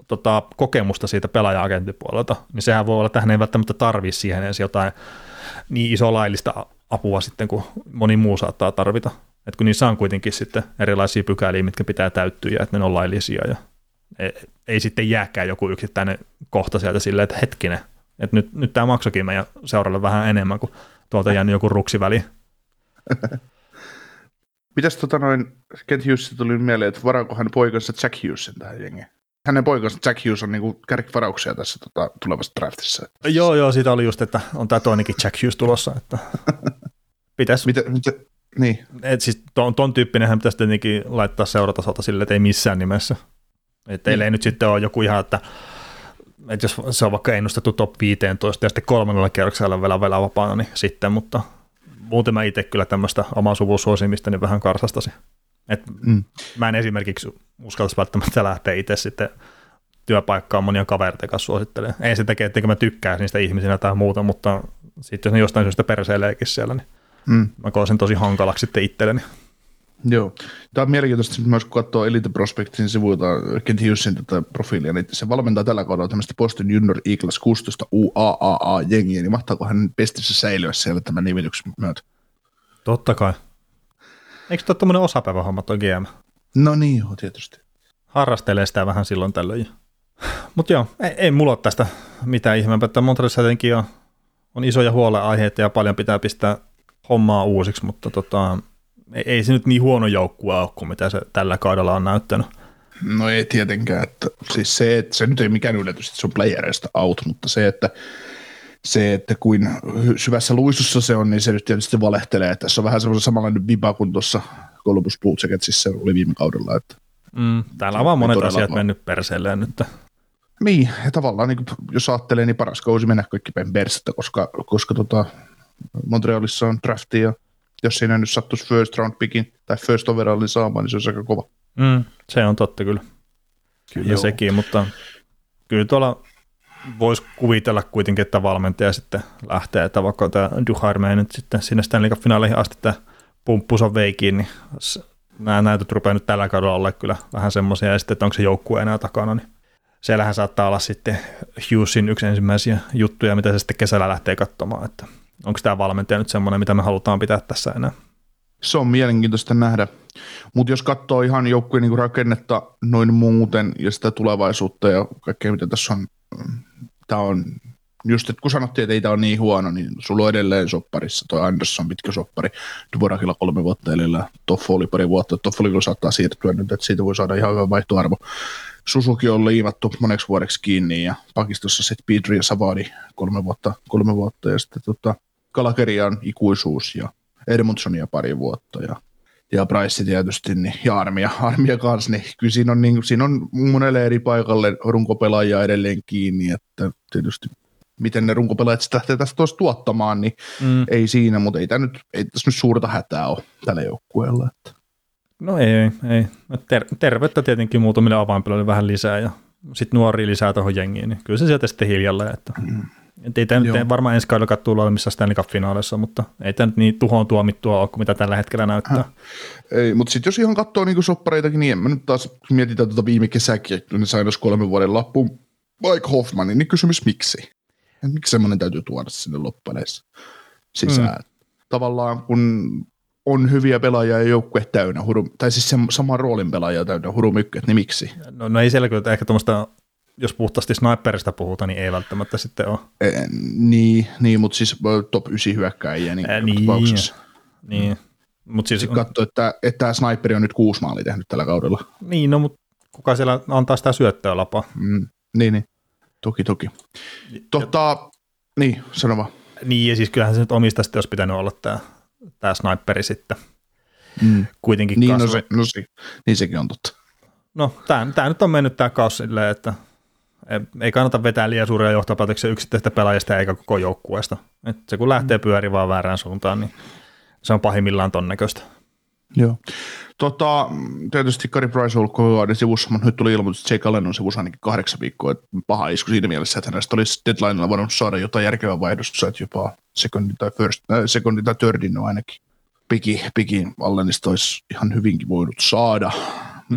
tota, kokemusta siitä pelaaja-agenttipuolelta, niin sehän voi olla, että hän ei välttämättä tarvitse siihen edes jotain niin iso laillista apua sitten, kuin moni muu saattaa tarvita. Et kun niissä on kuitenkin sitten erilaisia pykäliä, mitkä pitää täyttyä ja että ne on laillisia ja ei, ei sitten jääkään joku yksittäinen kohta sieltä silleen, että hetkinen, että nyt, nyt tämä maksokin meidän seuralle vähän enemmän, kuin tuolta jäänyt joku ruksi väliin. Mitäs tota noin, Kent Hughes tuli mieleen, että varaako hän poikansa Jack Hughesin tähän jengiin? Hänen poikansa Jack Hughes on niinku kärkivarauksia tässä tota, tulevassa draftissa. Joo, joo, siitä oli just, että on tämä toinenkin Jack Hughes tulossa. Että Pitäisi, Miten, miten, niin. et siis ton, ton tyyppinenhän pitäisi tietenkin laittaa seuratasolta sille, että ei missään nimessä. Että teillä ei nyt sitten ole joku ihan, että, että jos se on vaikka ennustettu top 15 ja sitten kolmannella kierroksella vielä vielä vapaana, niin sitten, mutta muuten mä itse kyllä tämmöistä omaa suvun suosimista niin vähän karsastasi. Et Mm. mä en esimerkiksi uskaltaisi välttämättä lähteä itse sitten työpaikkaan monia kavereiden kanssa suosittelemaan. Ei se tekee, etteikö mä tykkää niistä ihmisinä tai muuta, mutta sitten jos ne jostain syystä perseileekin siellä, niin Mm. mä koen sen tosi hankalaksi sitten itselleni. Joo. Tämä on mielenkiintoista, myös kun katsoo Elite Prospectin sivuilta Kent Hughesin tätä profiilia, niin se valmentaa tällä kaudella tämmöistä Boston Junior Eagles 16 UAAA-jengiä, niin mahtaako hän pestissä säilyä siellä tämän nimityksen myötä? Totta kai. Eikö tuo tämmöinen osapäivähomma tuo GM? No niin, joo, tietysti. Harrastelee sitä vähän silloin tällöin. Mutta joo, ei, ei mulla ole tästä mitään ihmeempää, että Montrealissa jotenkin on, on isoja huolenaiheita ja paljon pitää pistää hommaa uusiksi, mutta tota, ei, se nyt niin huono joukkue ole kuin mitä se tällä kaudella on näyttänyt. No ei tietenkään, että siis se, että se nyt ei mikään yllätys, että se on playereista out, mutta se, että se, että kuin syvässä luisussa se on, niin se nyt tietysti valehtelee, että tässä on vähän semmoinen samanlainen viba kuin tuossa Columbus Blue Jacketsissa oli viime kaudella, että Mm, täällä on vaan monet asiat vaan. mennyt perseelleen nyt. Niin, ja tavallaan niin kuin, jos ajattelee, niin paras kausi mennä kaikki päin persettä, koska, koska tota, Montrealissa on drafti ja jos siinä nyt sattuisi first round pickin tai first overallin saamaan, niin se olisi aika kova. Mm, se on totta kyllä. Kyllä Joo. sekin, mutta kyllä tuolla voisi kuvitella kuitenkin, että valmentaja sitten lähtee, että vaikka tämä Duharme nyt sitten sinne Stanley Cup-finaaleihin asti tämä pumppunsa veikin, niin nämä näytöt rupeaa nyt tällä kaudella olla kyllä vähän semmoisia, ja sitten, että onko se joukkue enää takana, niin siellähän saattaa olla sitten Hughesin yksi ensimmäisiä juttuja, mitä se sitten kesällä lähtee katsomaan, että onko tämä valmentaja nyt semmoinen, mitä me halutaan pitää tässä enää. Se on mielenkiintoista nähdä. Mutta jos katsoo ihan joukkueen niinku rakennetta noin muuten ja sitä tulevaisuutta ja kaikkea mitä tässä on, tämä on just, että kun sanottiin, että ei tämä ole niin huono, niin sulla on edelleen sopparissa toi Anderson pitkä soppari, Dvorakilla kolme vuotta edellä, Toffo oli pari vuotta, Toffolilla saattaa siirtyä nyt, että siitä voi saada ihan hyvä vaihtoarvo. Susuki on liimattu moneksi vuodeksi kiinni ja pakistossa sitten Pedri ja Savadi kolme vuotta, kolme vuotta ja sitten tota, Kalakeria on ikuisuus ja Edmundsonia pari vuotta ja, ja Price tietysti niin, ja Armia, Armia kanssa, niin kyllä siinä on, niin, siinä on monelle eri paikalle runkopelaajia edelleen kiinni, että tietysti miten ne runkopelaajat sitä lähtee tästä tuossa tuottamaan, niin Mm. ei siinä, mutta ei, tää nyt, ei tässä nyt suurta hätää ole tällä joukkueella. Että. No ei, ei. ei. No Ter- tervettä tietenkin muutamille avainpelijoille vähän lisää ja sitten nuoria lisää tuohon jengiin, niin kyllä se sieltä sitten hiljalleen. Että. Et ei tämä Joo. varmaan ensi kaudella tulla missään Stanley Cup-finaaleissa, mutta ei tämä nyt niin tuhoon tuomittua ole kuin mitä tällä hetkellä näyttää. Ei, mutta sitten jos ihan katsoo niinku soppareitakin, niin en mä nyt taas mietitään tuota viime kesäkin, kun ne sai kolmen vuoden loppuun Mike Hoffmanin, niin kysymys miksi? Et miksi semmoinen täytyy tuoda sinne loppupeleissä sisään? Mm. Tavallaan kun on hyviä pelaajia ja joukkue täynnä, huru, tai siis sem- saman roolin pelaajia täynnä, hurumykköt, niin miksi? No, no ei siellä kyllä ehkä tuommoista, jos puhtaasti sniperista puhutaan, niin ei välttämättä sitten ole. E, niin, niin mutta siis top 9 hyökkäjiä niin, joka niin. tapauksessa. Niin. Mut siis, katsoo, että, että tämä sniperi on nyt kuusi maalia tehnyt tällä kaudella. niin, no, mutta kuka siellä antaa sitä syöttöä lapaa? Mm, niin, niin. Toki, toki. Tota, niin, sano vaan. Niin, ja siis kyllähän se nyt omista sitten olisi pitänyt olla tämä, tämä sniperi sitten Mm. kuitenkin Niin, no, kasvoi. se, no se, niin sekin on totta. No, tämä, tämä nyt on mennyt tämä kaus silleen, että ei- kannata vetää liian suuria johtopäätöksiä yksittäistä pelaajista eikä koko joukkueesta. Et se kun lähtee pyöri vaan väärään suuntaan, niin se on pahimmillaan ton näköistä. Joo. Tota, tietysti Kari Price on ollut koko kauden sivussa, mutta nyt tuli ilmoitus, että Jake Allen on sivussa ainakin kahdeksan viikkoa. Että paha isku siinä mielessä, että hänestä olisi deadlinella voinut saada jotain järkevää vaihdosta, että jopa secondin tai, first, äh, secondin tai thirdin on ainakin. Piki, piki Allenista olisi ihan hyvinkin voinut saada.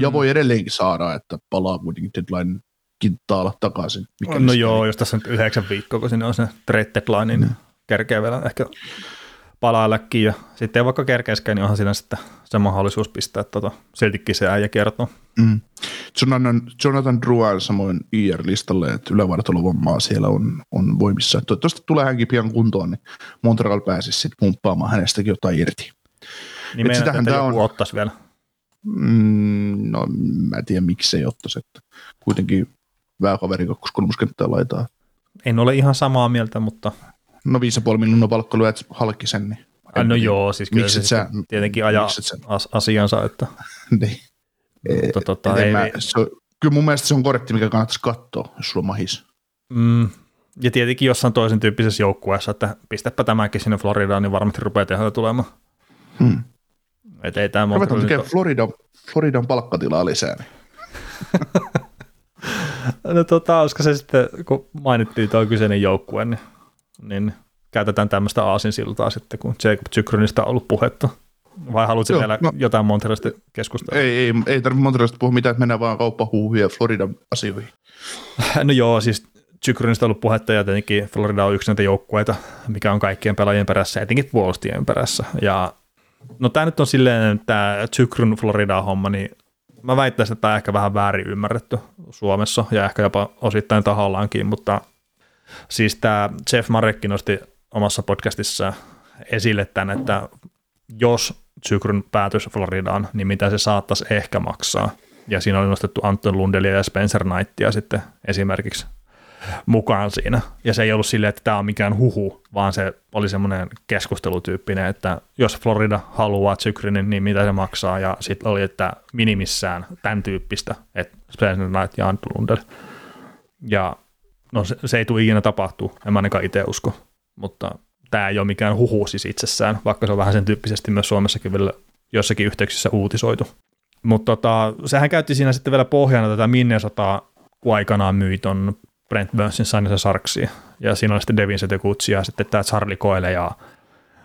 Ja Mm. voi edelleenkin saada, että palaa kuitenkin deadline kintaalla takaisin. mikäli no joo, jos tässä nyt yhdeksän viikkoa, kun sinne on se trade deadline, niin kerkee vielä ehkä palaa läkkiin. Ja sitten ei vaikka kerkeiskään, niin onhan siinä sitten se mahdollisuus pistää tota, siltikin se äijä kiertoon. Mm. Jonathan, Jonathan Drouin samoin IR-listalle, että ylävartalovammaa siellä on, on voimissa. Toivottavasti tulee hänkin pian kuntoon, niin Montreal pääsisi sitten pumppaamaan hänestäkin jotain irti. Niin meinaat, sitähän että joku on. ottaisi vielä. Mm, no mä en tiedä miksi ei ottaisi, että kuitenkin vähän kaveri kakkoskolmuskenttää laitaa. En ole ihan samaa mieltä, mutta No 5,5 miljoonaa palkkaluja, että halkki sen, niin Äh, no joo, siis kyllä se sä- tietenkin ajaa as- asiansa, että niin. mutta tota, Et ei, mä, se on, kyllä mun mielestä se on korrekti, mikä kannattaisi katsoa, jos sulla on mahis. mm, ja tietenkin jossain toisen tyyppisessä joukkueessa, että pistäpä tämäkin sinne Floridaan, niin varmasti rupeaa tehdä tulemaan. Hmm. Et ei tämä Ruvetaan tekemään Floridan palkkatilaa lisää. Niin. No tota, olisiko se sitten, kun mainittiin tuo kyseinen joukkue, niin, niin käytetään tämmöistä aasinsiltaa sitten, kun Jacob Zykrynistä on ollut puhetta. Vai haluatko vielä no- jotain Montrealista keskustella? Ei, ei, ei tarvitse Montrealista puhua mitään, että mennään vaan kauppahuuhuja Floridan asioihin. No joo, siis Zykrynistä on ollut puhetta ja tietenkin Florida on yksi näitä joukkueita, mikä on kaikkien pelaajien perässä, etenkin puolustien perässä. Ja no tämä nyt on silleen, että tämä Zykryn Florida-homma, niin mä väittäisin, että tämä on ehkä vähän väärin ymmärretty Suomessa ja ehkä jopa osittain tahallaankin, mutta siis tämä Jeff Marekki nosti omassa podcastissaan esille tämän, että jos Zykryn päätys Floridaan, niin mitä se saattaisi ehkä maksaa. Ja siinä oli nostettu Anton Lundelia ja Spencer Knightia sitten esimerkiksi mukaan siinä. Ja se ei ollut silleen, että tämä on mikään huhu, vaan se oli semmoinen keskustelutyyppinen, että jos Florida haluaa Zykrinin, niin mitä se maksaa. Ja sitten oli, että minimissään tämän tyyppistä, että Spencer Knight ja Anton Lundell. Ja no se, se ei tule ikinä tapahtuu, en mä ainakaan itse usko. Mutta tämä ei ole mikään huhu siis itsessään, vaikka se on vähän sen tyyppisesti myös Suomessakin vielä jossakin yhteyksissä uutisoitu. Mutta tota, sehän käytti siinä sitten vielä pohjana tätä Minnesotaa, kun aikanaan myi ton Brent Burnsin Sanisa Sarksia. Ja siinä oli sitten Devin Setekutsi ja sitten tämä Charlie Coyle ja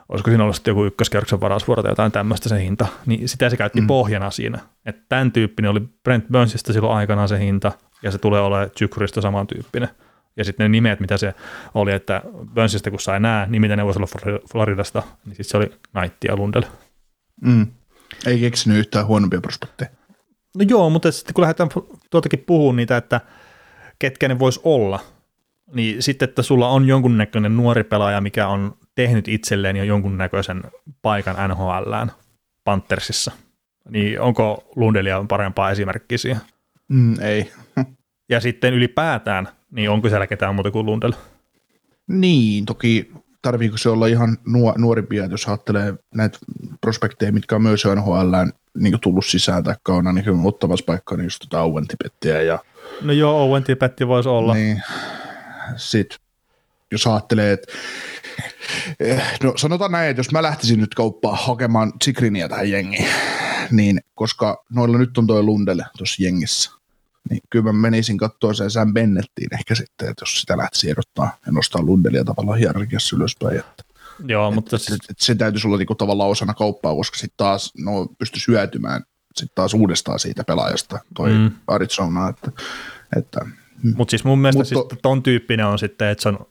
olisiko siinä ollut sitten joku ykköskerroksen varausvuoro tai jotain tämmöistä se hinta. Niin sitä se käytti mm. pohjana siinä. Että tämän tyyppinen oli Brent Burnsista silloin aikanaan se hinta ja se tulee olemaan Zykurista samantyyppinen. Ja sitten ne nimet, mitä se oli, että Burnsista kun sai nää, niin mitä ne voisi olla Flor- Floridasta, niin sitten se oli Knight ja Lundell. Mm. Ei keksinyt yhtään huonompia prospekteja. No joo, mutta sitten kun lähdetään tuoltakin puhumaan niitä, että ketkä ne vois olla, niin sitten, että sulla on jonkunnäköinen nuori pelaaja, mikä on tehnyt itselleen jo jonkunnäköisen paikan NHLään Panthersissa, niin onko Lundelia parempaa esimerkkiä siihen? Mm, ei. Ja sitten ylipäätään, niin onko siellä ketään muuta kuin Lundell? Niin, toki tarviiko se olla ihan nuo, nuorimpia, jos ajattelee näitä prospekteja, mitkä on myös NHL niin tullut sisään tai on ainakin ottamassa paikkaa, niin just tota Owen Tipettiä ja No joo, Owen Tipetti voisi olla. niin, sit, jos ajattelee, että no sanotaan näin, että jos mä lähtisin nyt kauppaan hakemaan Chikrinia tähän jengiin, niin koska noilla nyt on toi Lundelle tuossa jengissä, niin kyllä mä menisin katsoa sen Sam Bennettiin ehkä sitten, että jos sitä lähtisi ehdottaa ja nostaa Lundelia tavallaan hierarkiassa ylöspäin, että Joo, mutta et, siis, et, et se täytyisi olla niinku tavallaan osana kauppaa, koska sitten taas no, pystyisi hyötymään sitten taas uudestaan siitä pelaajasta toi Mm. mm. Arizona, että, että Mutta siis mun mielestä Mutta- siis ton tyyppinen on sitten, että se on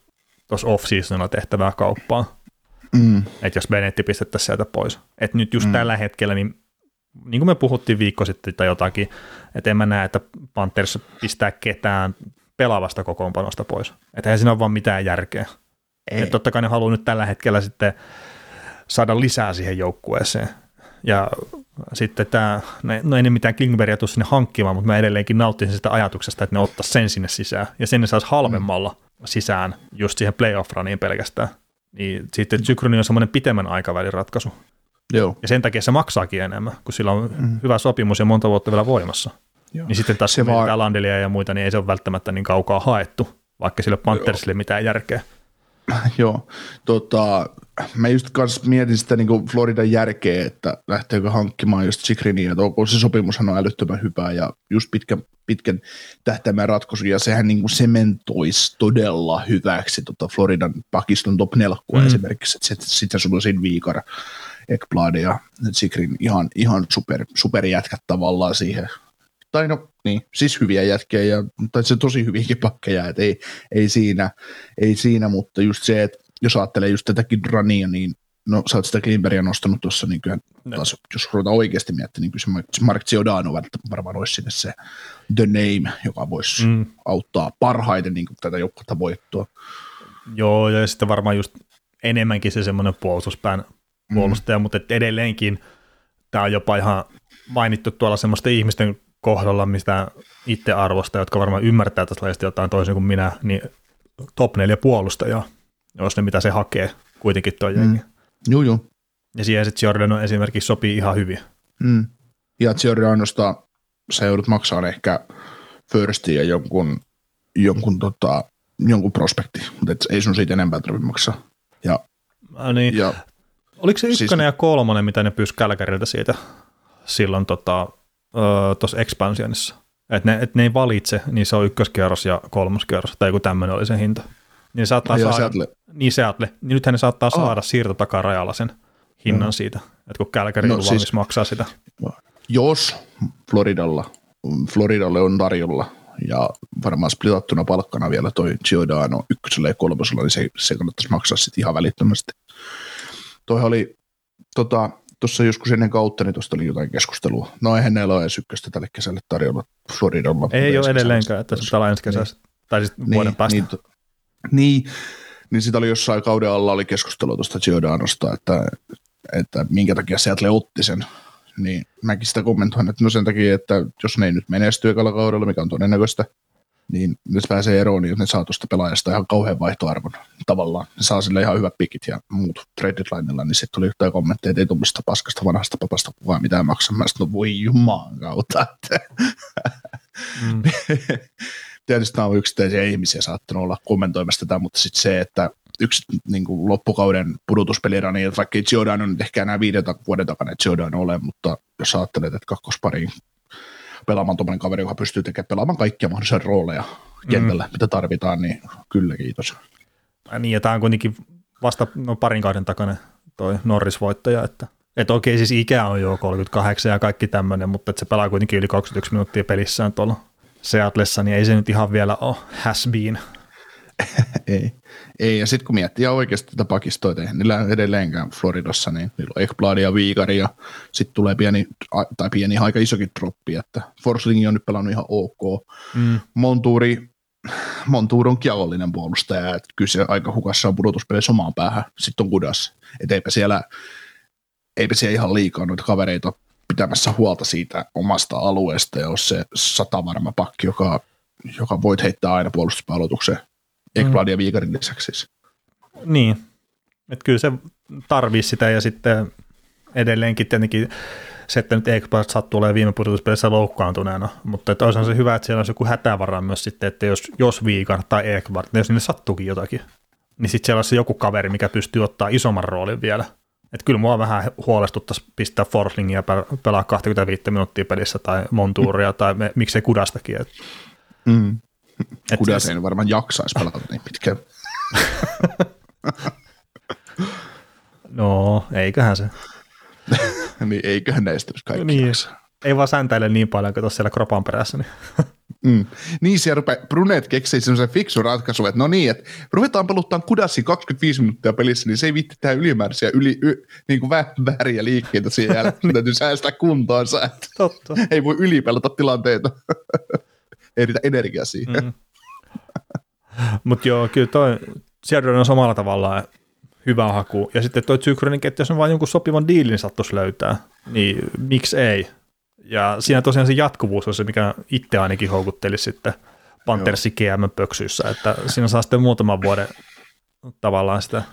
tuossa off-seasonilla tehtävää kauppaa. mm, että jos Benetti pistettäisiin sieltä pois. Että nyt just mm. tällä hetkellä, niin, niin kuin me puhuttiin viikko sitten tai jotakin, että en mä näe, että Panthers pistää ketään pelaavasta kokoonpanosta pois. Että eihän siinä ole vaan mitään järkeä. Ei, Et totta kai ne haluaa nyt tällä hetkellä sitten saada lisää siihen joukkueeseen. Ja sitten tämä, no ei ne mitään Klingbergia tule sinne hankkimaan, mutta mä edelleenkin nauttisin sitä ajatuksesta, että ne ottaisi sen sinne sisään. Ja sen ne saisi halvemmalla sisään just siihen playoff-raniin pelkästään. Niin sitten Zykroni on semmoinen pitemmän aikavälin ratkaisu. joo. Ja sen takia se maksaakin enemmän, kun sillä on mm. hyvä sopimus ja monta vuotta vielä voimassa. Joo. Niin sitten taas Se vaan- Landelia ja muita, niin ei se ole välttämättä niin kaukaa haettu, vaikka sille Panthersille mitään järkeä. Joo, tota, mä just kans mietin sitä niin Floridan järkeä, että lähteekö hankkimaan just Chikrinia, että onko se sopimushan on älyttömän hyvä ja just pitkän, pitkän tähtäimen ratkaisu, ja sehän niin kuin sementoisi todella hyväksi tota Floridan pakiston top 4 Mm. esimerkiksi, että sitten sit sulla on siinä Viikar, Ekblad ja Chikrin ihan, ihan super, superjätkät tavallaan siihen tai no niin, siis hyviä jätkiä, ja, tai se tosi hyviäkin pakkeja, että ei, ei, siinä, ei siinä, mutta just se, että jos ajattelee just tätäkin runia, niin no sä oot sitä Klimberia nostanut tuossa, niin kyllä taas, jos ruvetaan oikeasti miettimään, niin kyllä se Mark- Giordano varmaan olisi sinne se the name, joka voisi Mm. mm. auttaa parhaiten niin kuin tätä joukkuetta voittoa. Joo, ja sitten varmaan just enemmänkin se semmoinen puolustuspään puolustaja, mm. mutta edelleenkin tämä on jopa ihan mainittu tuolla semmoisten ihmisten kohdalla, mistä itse arvostaa, jotka varmaan ymmärtää tästä lajista jotain toisin kuin minä, niin top 4 puolustajaa, jos ne mitä se hakee kuitenkin tuo jengi. Joo, joo. Ja siihen sitten Giordano esimerkiksi sopii ihan hyvin. Mm. Ja Giordanosta sä joudut maksamaan ehkä firstin ja jonkun, jonkun, tota, jonkun prospekti, mutta et ei sun siitä enempää tarvitse maksaa. Ja, Äh, niin. ja Oliko se Siis- ykkönen ja kolmonen, mitä ne pyysi Kälkäriltä siitä silloin tuossa tuossa expansionissa? Että ne, et ne ei valitse, niin se on ykköskierros ja kolmoskierros, tai joku tämmöinen oli se hinta. Niin saattaa saada, Seattle, niin Seattle, niin nythän ne saattaa Ah. saada siirtotakarajalla sen hinnan Mm. siitä, että kun Kälkäri No on siis- valmis maksaa sitä. jos Floridalla, Floridalle on tarjolla ja varmaan splitattuna palkkana vielä toi Giordano ykkösellä ja kolmosella, niin se, se kannattaisi maksaa sitten ihan välittömästi. Toihan oli tota, tuossa joskus ennen kautta, niin tuosta oli jotain keskustelua. No eihän näillä ole edes ykköstä tälle kesälle tarjolla Floridalla. Ei ole edelleenkään, että se pelaa ensi kesästä, tai siis vuoden päästä. Niin, niin, niin sitä oli jossain kauden alla oli keskustelua tuosta Giordanosta, että, että minkä takia Seattle otti sen. Niin mäkin sitä kommentoin, että no sen takia, että jos ne ei nyt menesty ekalla kaudella, mikä on todennäköistä, niin ne pääsee eroon, niin ne saa tuosta pelaajasta ihan kauhean vaihtoarvon tavallaan. Ne saa sille ihan hyvät pikit ja muut trade deadlinella, niin sitten tuli jotain kommentteja, että ei tuommoista paskasta vanhasta papasta kukaan mitään maksaa. Mä sanoin, no voi jumaan kautta, että Mm. tietysti nämä on yksittäisiä ihmisiä saattanut olla kommentoimassa tätä, mutta sitten se, että yksi niin kuin loppukauden pudotuspelirani, niin että vaikka ei Giordano nyt ehkä enää viiden vuoden takana Giordano ole, mutta jos ajattelet, että kakkospariin pelaamaan tuommoinen kaveri, joka pystyy tekemään pelaamaan kaikkia mahdollisia rooleja kentällä, mm. mitä tarvitaan, niin kyllä kiitos. Ja Niin, ja tämä on kuitenkin vasta no, parin kauden takana toi Norris-voittaja, että et okei, siis ikä on jo 38 ja kaikki tämmöinen, mutta että se pelaa kuitenkin yli 21 minuuttia pelissään tuolla Seatlessa, niin ei se nyt ihan vielä ole has been. Ei. ei. Ja sitten kun miettii ihan oikeasti tätä pakistoa, että niillä edelleenkään Floridassa, niin niillä on Ekblad ja Viikari ja sitten tulee pieni, tai pieni aika isokin droppi, että Forsling on nyt pelannut ihan ok. Mm. Montuuri, Montuur on kialollinen puolustaja, että kyllä se aika hukassa on pudotuspeleissä omaan päähän, sitten on kudas. Että eipä siellä, eipä siellä ihan liikaa noita kavereita pitämässä huolta siitä omasta alueesta, ja jos se satavarma pakki, joka, joka voit heittää aina puolustuspalautukseen, Ekblad ja Viikarin lisäksi siis. Niin, että kyllä se tarvii sitä ja sitten edelleenkin tietenkin se, että nyt Ekblad sattuu olemaan viime pudotuspelissä loukkaantuneena, mutta että olisihan se hyvä, että siellä olisi joku hätävara myös sitten, että jos, jos Viikar tai Ekblad, jos niille sattuukin jotakin, niin sitten siellä olisi joku kaveri, mikä pystyy ottaa isomman roolin vielä. Että kyllä mua vähän huolestuttaisi pistää Forslingia pel- pelaa 25 minuuttia pelissä tai Montuuria tai me, miksei Kudastakin. Et, Mm. Kudas siis- ei varmaan jaksaisi pelata niin pitkään. No, eiköhän se. niin eiköhän näistä kaikki Niin. jaksa. Ei vaan säntäile niin paljon, kun tuossa siellä kropan perässä. Niin. Mm. Niin siellä rupeaa, Brunet keksii semmoisen fiksun ratkaisun, että no niin, että ruvetaan peluttaa kudassi 25 minuuttia pelissä, niin se ei vitti tehdä ylimääräisiä yli, y, niin kuin vä- vääriä liikkeitä siihen jälkeen, täytyy säästää kuntoonsa, että Totta. ei voi ylipelata tilanteita. Ei riitä energiaa siihen. Mm. Mutta joo, kyllä toi Seattle on samalla tavalla hyvä haku. Ja sitten toi Zykronin, että jos on vain jonkun sopivan diilin sattuisi löytää, niin miksi ei? Ja siinä tosiaan se jatkuvuus on se, mikä itse ainakin houkutteli sitten Panthersin GM-pöksyissä, että siinä saa sitten muutaman vuoden tavallaan sitä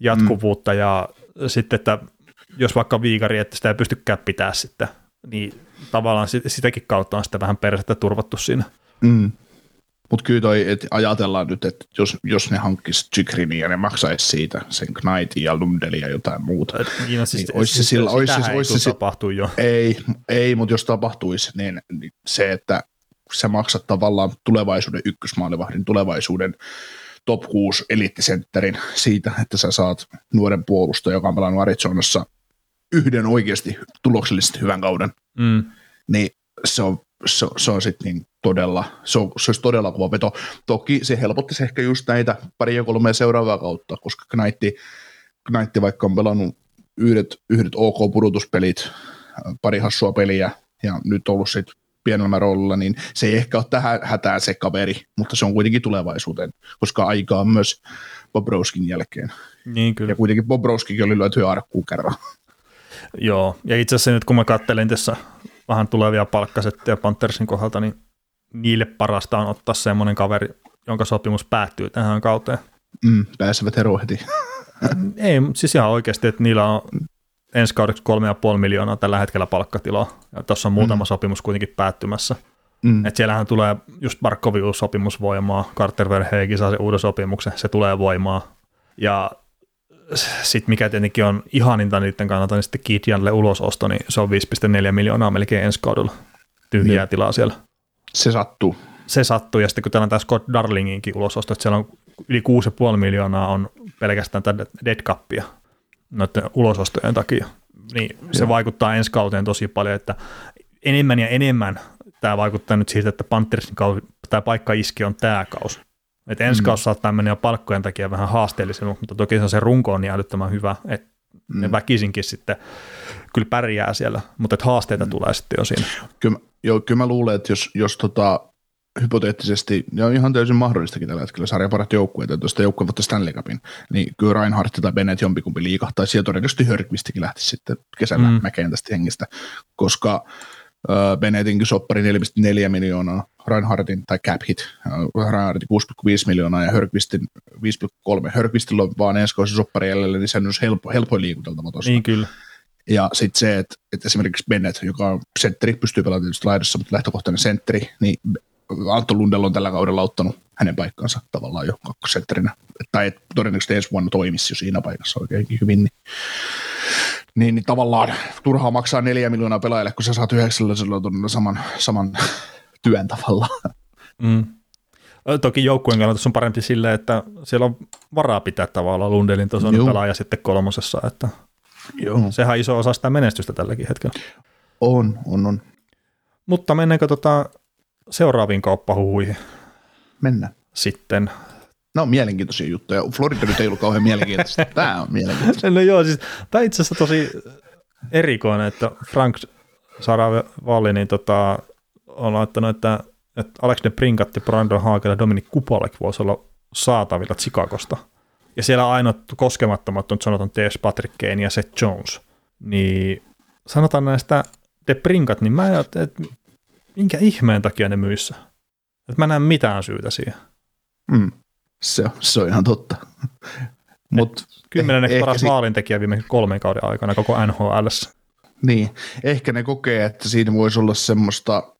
jatkuvuutta ja sitten, että jos vaikka viikari, että sitä ei pystykään pitää sitten, niin tavallaan sit- sitäkin kautta on sitten vähän persettä turvattu siinä. Mm. Mutta kyllä toi, että ajatellaan nyt, että jos, jos ne hankkisi Zykrinin ja ne maksaisi siitä sen Knightin ja Lundelin ja jotain muuta. Et Niin, no, siis, Niin, ois se sillä- ois se- ois se tapahtuu jo. Ei, ei mutta jos tapahtuisi, niin, niin se, että sä maksat tavallaan tulevaisuuden ykkösmaalivahdin, tulevaisuuden top 6 eliittisentterin siitä, että sä saat nuoren puolustajan, joka on pelannut Arizonassa yhden oikeasti tuloksellisesti hyvän kauden, Mm. niin se on, se, se on sitten niin todella, se, on, se olisi todella kova veto. Toki se helpottaisi ehkä just näitä pari ja kolmea seuraavaa kautta, koska Knightti, Knightti vaikka on pelannut yhdet, yhdet OK-pudotuspelit, pari hassua peliä ja nyt ollut sitten pienellä roolilla, niin se ei ehkä ole tähän hätään se kaveri, mutta se on kuitenkin tulevaisuuteen, koska aikaa on myös Bobrowskin jälkeen. Niin kyllä. Ja kuitenkin Bobrowskikin oli löytyy arkkuun kerran. Joo, ja itse asiassa nyt kun mä kattelin tässä vähän tulevia palkkasetteja Panthersin kohdalta, niin niille parasta on ottaa semmoinen kaveri, jonka sopimus päättyy tähän kauteen. Mm, pääsevät eroon heti. Ei, siis ihan oikeasti, että niillä on ensi kaudeksi 3,5 miljoonaa tällä hetkellä palkkatiloa, ja tuossa on muutama mm. sopimus kuitenkin päättymässä. Mm. Et siellähän tulee just Barkovin uusi sopimus voimaa, Carter Verheegi saa sen uuden sopimuksen, se tulee voimaan. Ja sitten mikä tietenkin on ihaninta niiden kannalta, niin sitten Kidjanille ulososto, niin se on 5,4 miljoonaa melkein ensi kaudella tyhjää niin. tilaa siellä. Se sattuu. Se sattuu, ja sitten kun täällä on tämä Scott Darlinginkin ulososto, että siellä on yli 6,5 miljoonaa on pelkästään tätä dead capia noiden ulosostojen takia, niin se Joo. vaikuttaa ensi kauteen tosi paljon, että enemmän ja enemmän tämä vaikuttaa nyt siitä, että Panthersin kausi, tämä paikka iski on tämä kausi. Että ensi mm. kausi saattaa mennä jo palkkojen takia vähän haasteellisemmin, mutta toki se runko on niin älyttömän hyvä, että mm. ne väkisinkin sitten kyllä pärjää siellä, mutta että haasteita mm. tulee sitten jo siinä. Kyllä, joo, kyllä mä luulen, että jos, jos tota, hypoteettisesti, ja on ihan täysin mahdollistakin tällä hetkellä sarjan parat joukkueet, että jos sitä joukkue voittaisi Stanley Cupin, niin kyllä Reinhardt tai Bennett jompikumpi liikahtaisi, ja todennäköisesti Hörkvistikin lähtisi sitten kesällä mm. mäkeen tästä hengistä, koska Bennetinkin soppari 4,4 miljoonaa, Reinhardtin tai cap hit, Reinhardtin 6,5 miljoonaa ja Hörkvistin 5,3. Hörkvistillä on vaan ensi kausi soppari jäljellä, niin se on helppo, helpoin liikuteltava tuossa. Niin kyllä. Ja sitten se, että, että esimerkiksi Bennett, joka on sentteri, pystyy pelaamaan tietysti laidassa, mutta lähtökohtainen sentteri, niin Antto Lundell on tällä kaudella ottanut hänen paikkansa tavallaan jo kakkosentterinä. Tai todennäköisesti ensi vuonna toimisi jo siinä paikassa oikeinkin hyvin. Niin niin, niin tavallaan turhaa maksaa neljä miljoonaa pelaajalle, kun sä saat yhdeksällä saman, saman työn tavallaan. Mm. Toki joukkueen kannalta on parempi silleen, että siellä on varaa pitää tavallaan Lundelin tason Joo. pelaaja sitten kolmosessa, että Joo. sehän on iso osa sitä menestystä tälläkin hetkellä. On, on, on. Mutta mennäänkö tota seuraaviin kauppahuhuihin? Mennään. Sitten No mielenkiintoisia juttuja. Florida nyt ei ollut kauhean mielenkiintoista. Tämä on mielenkiintoista. No joo, siis tämä itse asiassa tosi erikoinen, että Frank Saravalli niin tota, on laittanut, että, että Alex de Prinkatti, Brandon Hagel ja Dominic Kupalek voisi olla saatavilla Chicagosta. Ja siellä ainoat koskemattomat on sanotaan T.S. Patrick Kane ja Seth Jones. Niin sanotaan näistä de Prinkat, niin mä en että minkä ihmeen takia ne myissä. Että mä näen mitään syytä siihen. Mm. Se, se on ihan totta. Mut Kymmenennen eh, paras si- maalintekijä viimeisen kolmen kauden aikana koko NHL. Niin, ehkä ne kokee, että siinä voisi olla semmoista,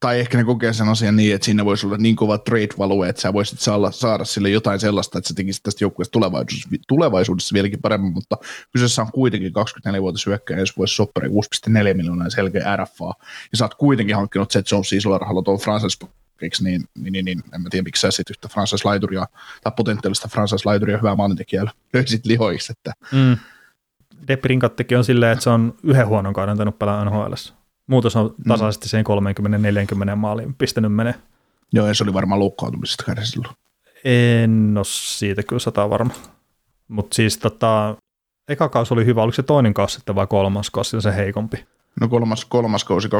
tai ehkä ne kokee sen asian niin, että siinä voisi olla niin kova trade value, että sä voisit saada, saada sille jotain sellaista, että sä tekisit tästä joukkueesta tulevaisuudessa, tulevaisuudessa vieläkin paremmin, mutta kyseessä on kuitenkin 24-vuotias hyökkäjä, jos voisi soppari 6,4 miljoonaa selkeä RFA, ja sä oot kuitenkin hankkinut Seth Jones isolla rahalla tuon Francis niin, niin, niin, niin, en mä tiedä, miksi sä sitten yhtä franchise-laituria tai potentiaalista franchise-laituria hyvää maalintekijää löysit lihoiksi. Että. Mm. Deprinkattekin on silleen, että se on yhden huonon kauden tainnut pelaa NHL. Muutos on mm. tasaisesti sen 30-40 maaliin pistänyt menee. Joo, ja se oli varmaan loukkaantumisesta kärsi silloin. En ole siitä kyllä sata varma. Mutta siis tota, eka kausi oli hyvä, oliko se toinen kausi sitten vai kolmas kausi se heikompi? No kolmas, kolmas kausi 2019-2020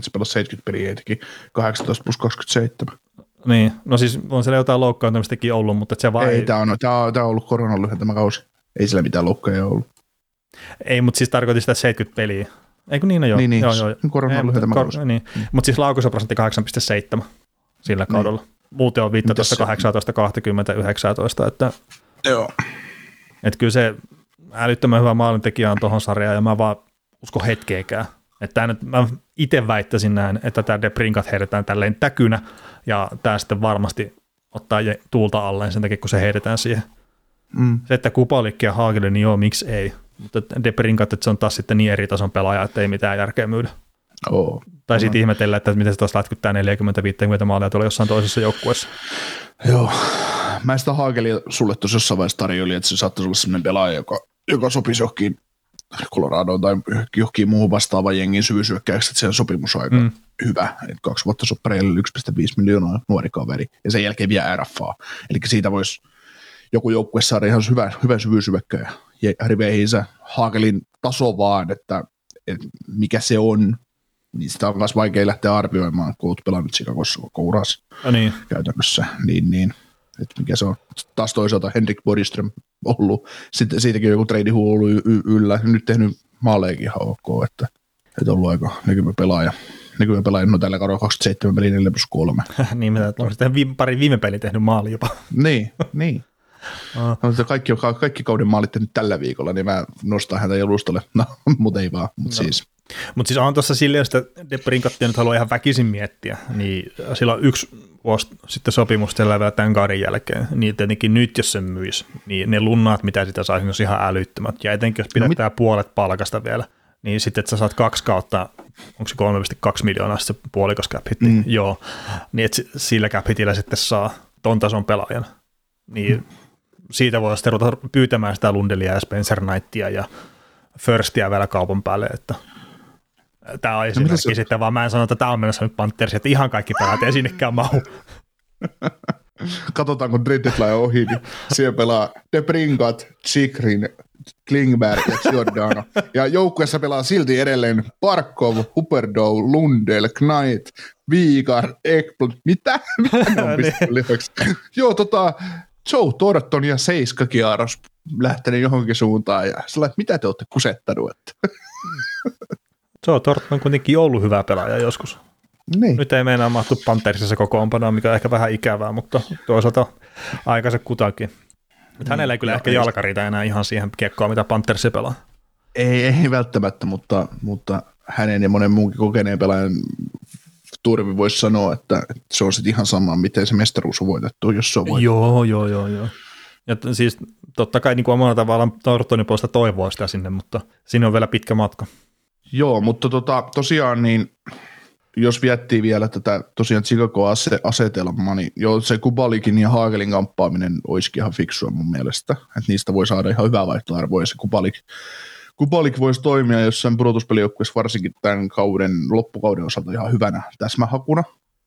se pelasi 70 peliä teki 18 plus 27. Niin, no siis on siellä jotain loukkaantumistakin ollut, mutta se vaan ei. ei. Tämä on, tämä on, tämä on ollut koronan lyhentämä kausi. Ei sillä mitään loukkaajia ollut. Ei, mutta siis tarkoitin sitä 70 peliä. Eikö niin, no joo. Niin, niin. joo, joo. koronan lyhentämä kor- kausi. Niin. Mm. Mutta siis laukaisuprosentti 8,7 sillä niin. kaudella. Muuten on 15, 18, 20, 19, että, joo. että kyllä se älyttömän hyvä maalintekijä on tuohon sarjaan, ja mä vaan usko hetkeäkään. Että nyt, mä itse väittäisin näin, että tämä Debrinkat heitetään tälleen täkynä, ja tämä sitten varmasti ottaa tuulta alleen sen takia, kun se heitetään siihen. Mm. Se, että Kupalikki ja Haageli, niin joo, miksi ei. Mutta Debrinkat, että se on taas sitten niin eri tason pelaaja, että ei mitään järkeä myydä. Oh. Tai sitten ihmetellä, että miten se taas lätkyttää 40-50 maalia tuolla jossain toisessa joukkueessa. Joo. Mä sitä Haagelia sulle tuossa jossain vaiheessa tarjoilin, että se saattaisi olla sellainen pelaaja, joka, joka sopisi johonkin Colorado tai johonkin muuhun vastaavan jengin syvyysyökkäyksi, että sen sopimus on aika mm. hyvä. Et kaksi vuotta soppareille 1,5 miljoonaa nuori kaveri ja sen jälkeen vielä RFA. Eli siitä voisi joku joukkue saada ihan hyvä, hyvä syvyysyökkäjä ja riveihinsä Haakelin taso vaan, että, että mikä se on, niin sitä on myös vaikea lähteä arvioimaan, kun olet pelannut Chicagossa koko uras ja niin. käytännössä. Niin, niin että mikä se on. Taas toisaalta Henrik Boriström ollut, sitten siitäkin joku trade ollut y- yllä, nyt tehnyt maaleikin ihan ok, että, että ollut aika näkymä pelaaja. Näkymä pelaaja, no tällä kaudella 27 peliä 4 plus 3. niin, mitä on sitten viime, pari viime peli tehnyt maali jopa. niin, niin. No, kaikki, kaikki kauden maalit nyt tällä viikolla, niin mä nostan häntä jalustalle. No, mutta ei vaan, mutta no. siis. Mutta siis on tuossa silleen, että Debrinkattia nyt haluaa ihan väkisin miettiä, niin sillä on yksi vuosi sitten sopimus vielä tämän kauden jälkeen, niin tietenkin nyt jos se myisi, niin ne lunnaat, mitä sitä saisi, on ihan älyttömät. Ja etenkin jos pidetään no, mit- puolet palkasta vielä, niin sitten, että sä saat kaksi kautta, onko se 3,2 miljoonaa se puolikas cap mm. joo, niin että sillä cap hitillä sitten saa ton tason pelaajan. Niin mm. siitä voi sitten ruveta pyytämään sitä Lundelia ja Spencer Knightia ja Firstia vielä kaupan päälle, että tämä on esimerkki no, sitten, vaan mä en sano, että tämä on menossa nyt Panthersi, että ihan kaikki pelaat ei sinnekään mahu. Katsotaan, kun Dreaddeadline on ohi, niin siellä pelaa De Bringat, Chikrin, Klingberg ja Giordano. Ja joukkueessa pelaa silti edelleen Parkov, Huberdow, Lundell, Knight, Viikar, Ekblad. Mitä? Mitä on niin. Joo, tota, Joe Torton ja Seiska Kiaros lähtenyt johonkin suuntaan ja sillä mitä te olette kusettanut? Joe Torton on kuitenkin ollut hyvä pelaaja joskus. Niin. Nyt ei meinaa mahtu Panthersissa kokoonpanoon, mikä on ehkä vähän ikävää, mutta toisaalta aika se kutakin. Nyt hänellä ei kyllä ehkä jalka riitä enää ihan siihen kiekkoon, mitä Panthersi pelaa. Ei, ei välttämättä, mutta, mutta hänen ja monen muunkin kokeneen pelaajan turvi voisi sanoa, että, että se on sitten ihan sama, miten se mestaruus on voitettu, jos se on voitettu. Joo, joo, joo, joo. Ja siis totta kai niin kuin omalla tavallaan Tortonin puolesta toivoa sitä sinne, mutta siinä on vielä pitkä matka. Joo, mutta tota, tosiaan niin jos viettii vielä tätä tosiaan Chicago-asetelmaa, niin joo, se Kubalikin ja Haagelin kamppaaminen olisikin ihan fiksua mun mielestä. Että niistä voi saada ihan hyvää vaihtoarvoa, ja se Kubalik, Kubalik voisi toimia jossain pudotuspelijoukkueessa varsinkin tämän kauden, loppukauden osalta ihan hyvänä täsmähakuna.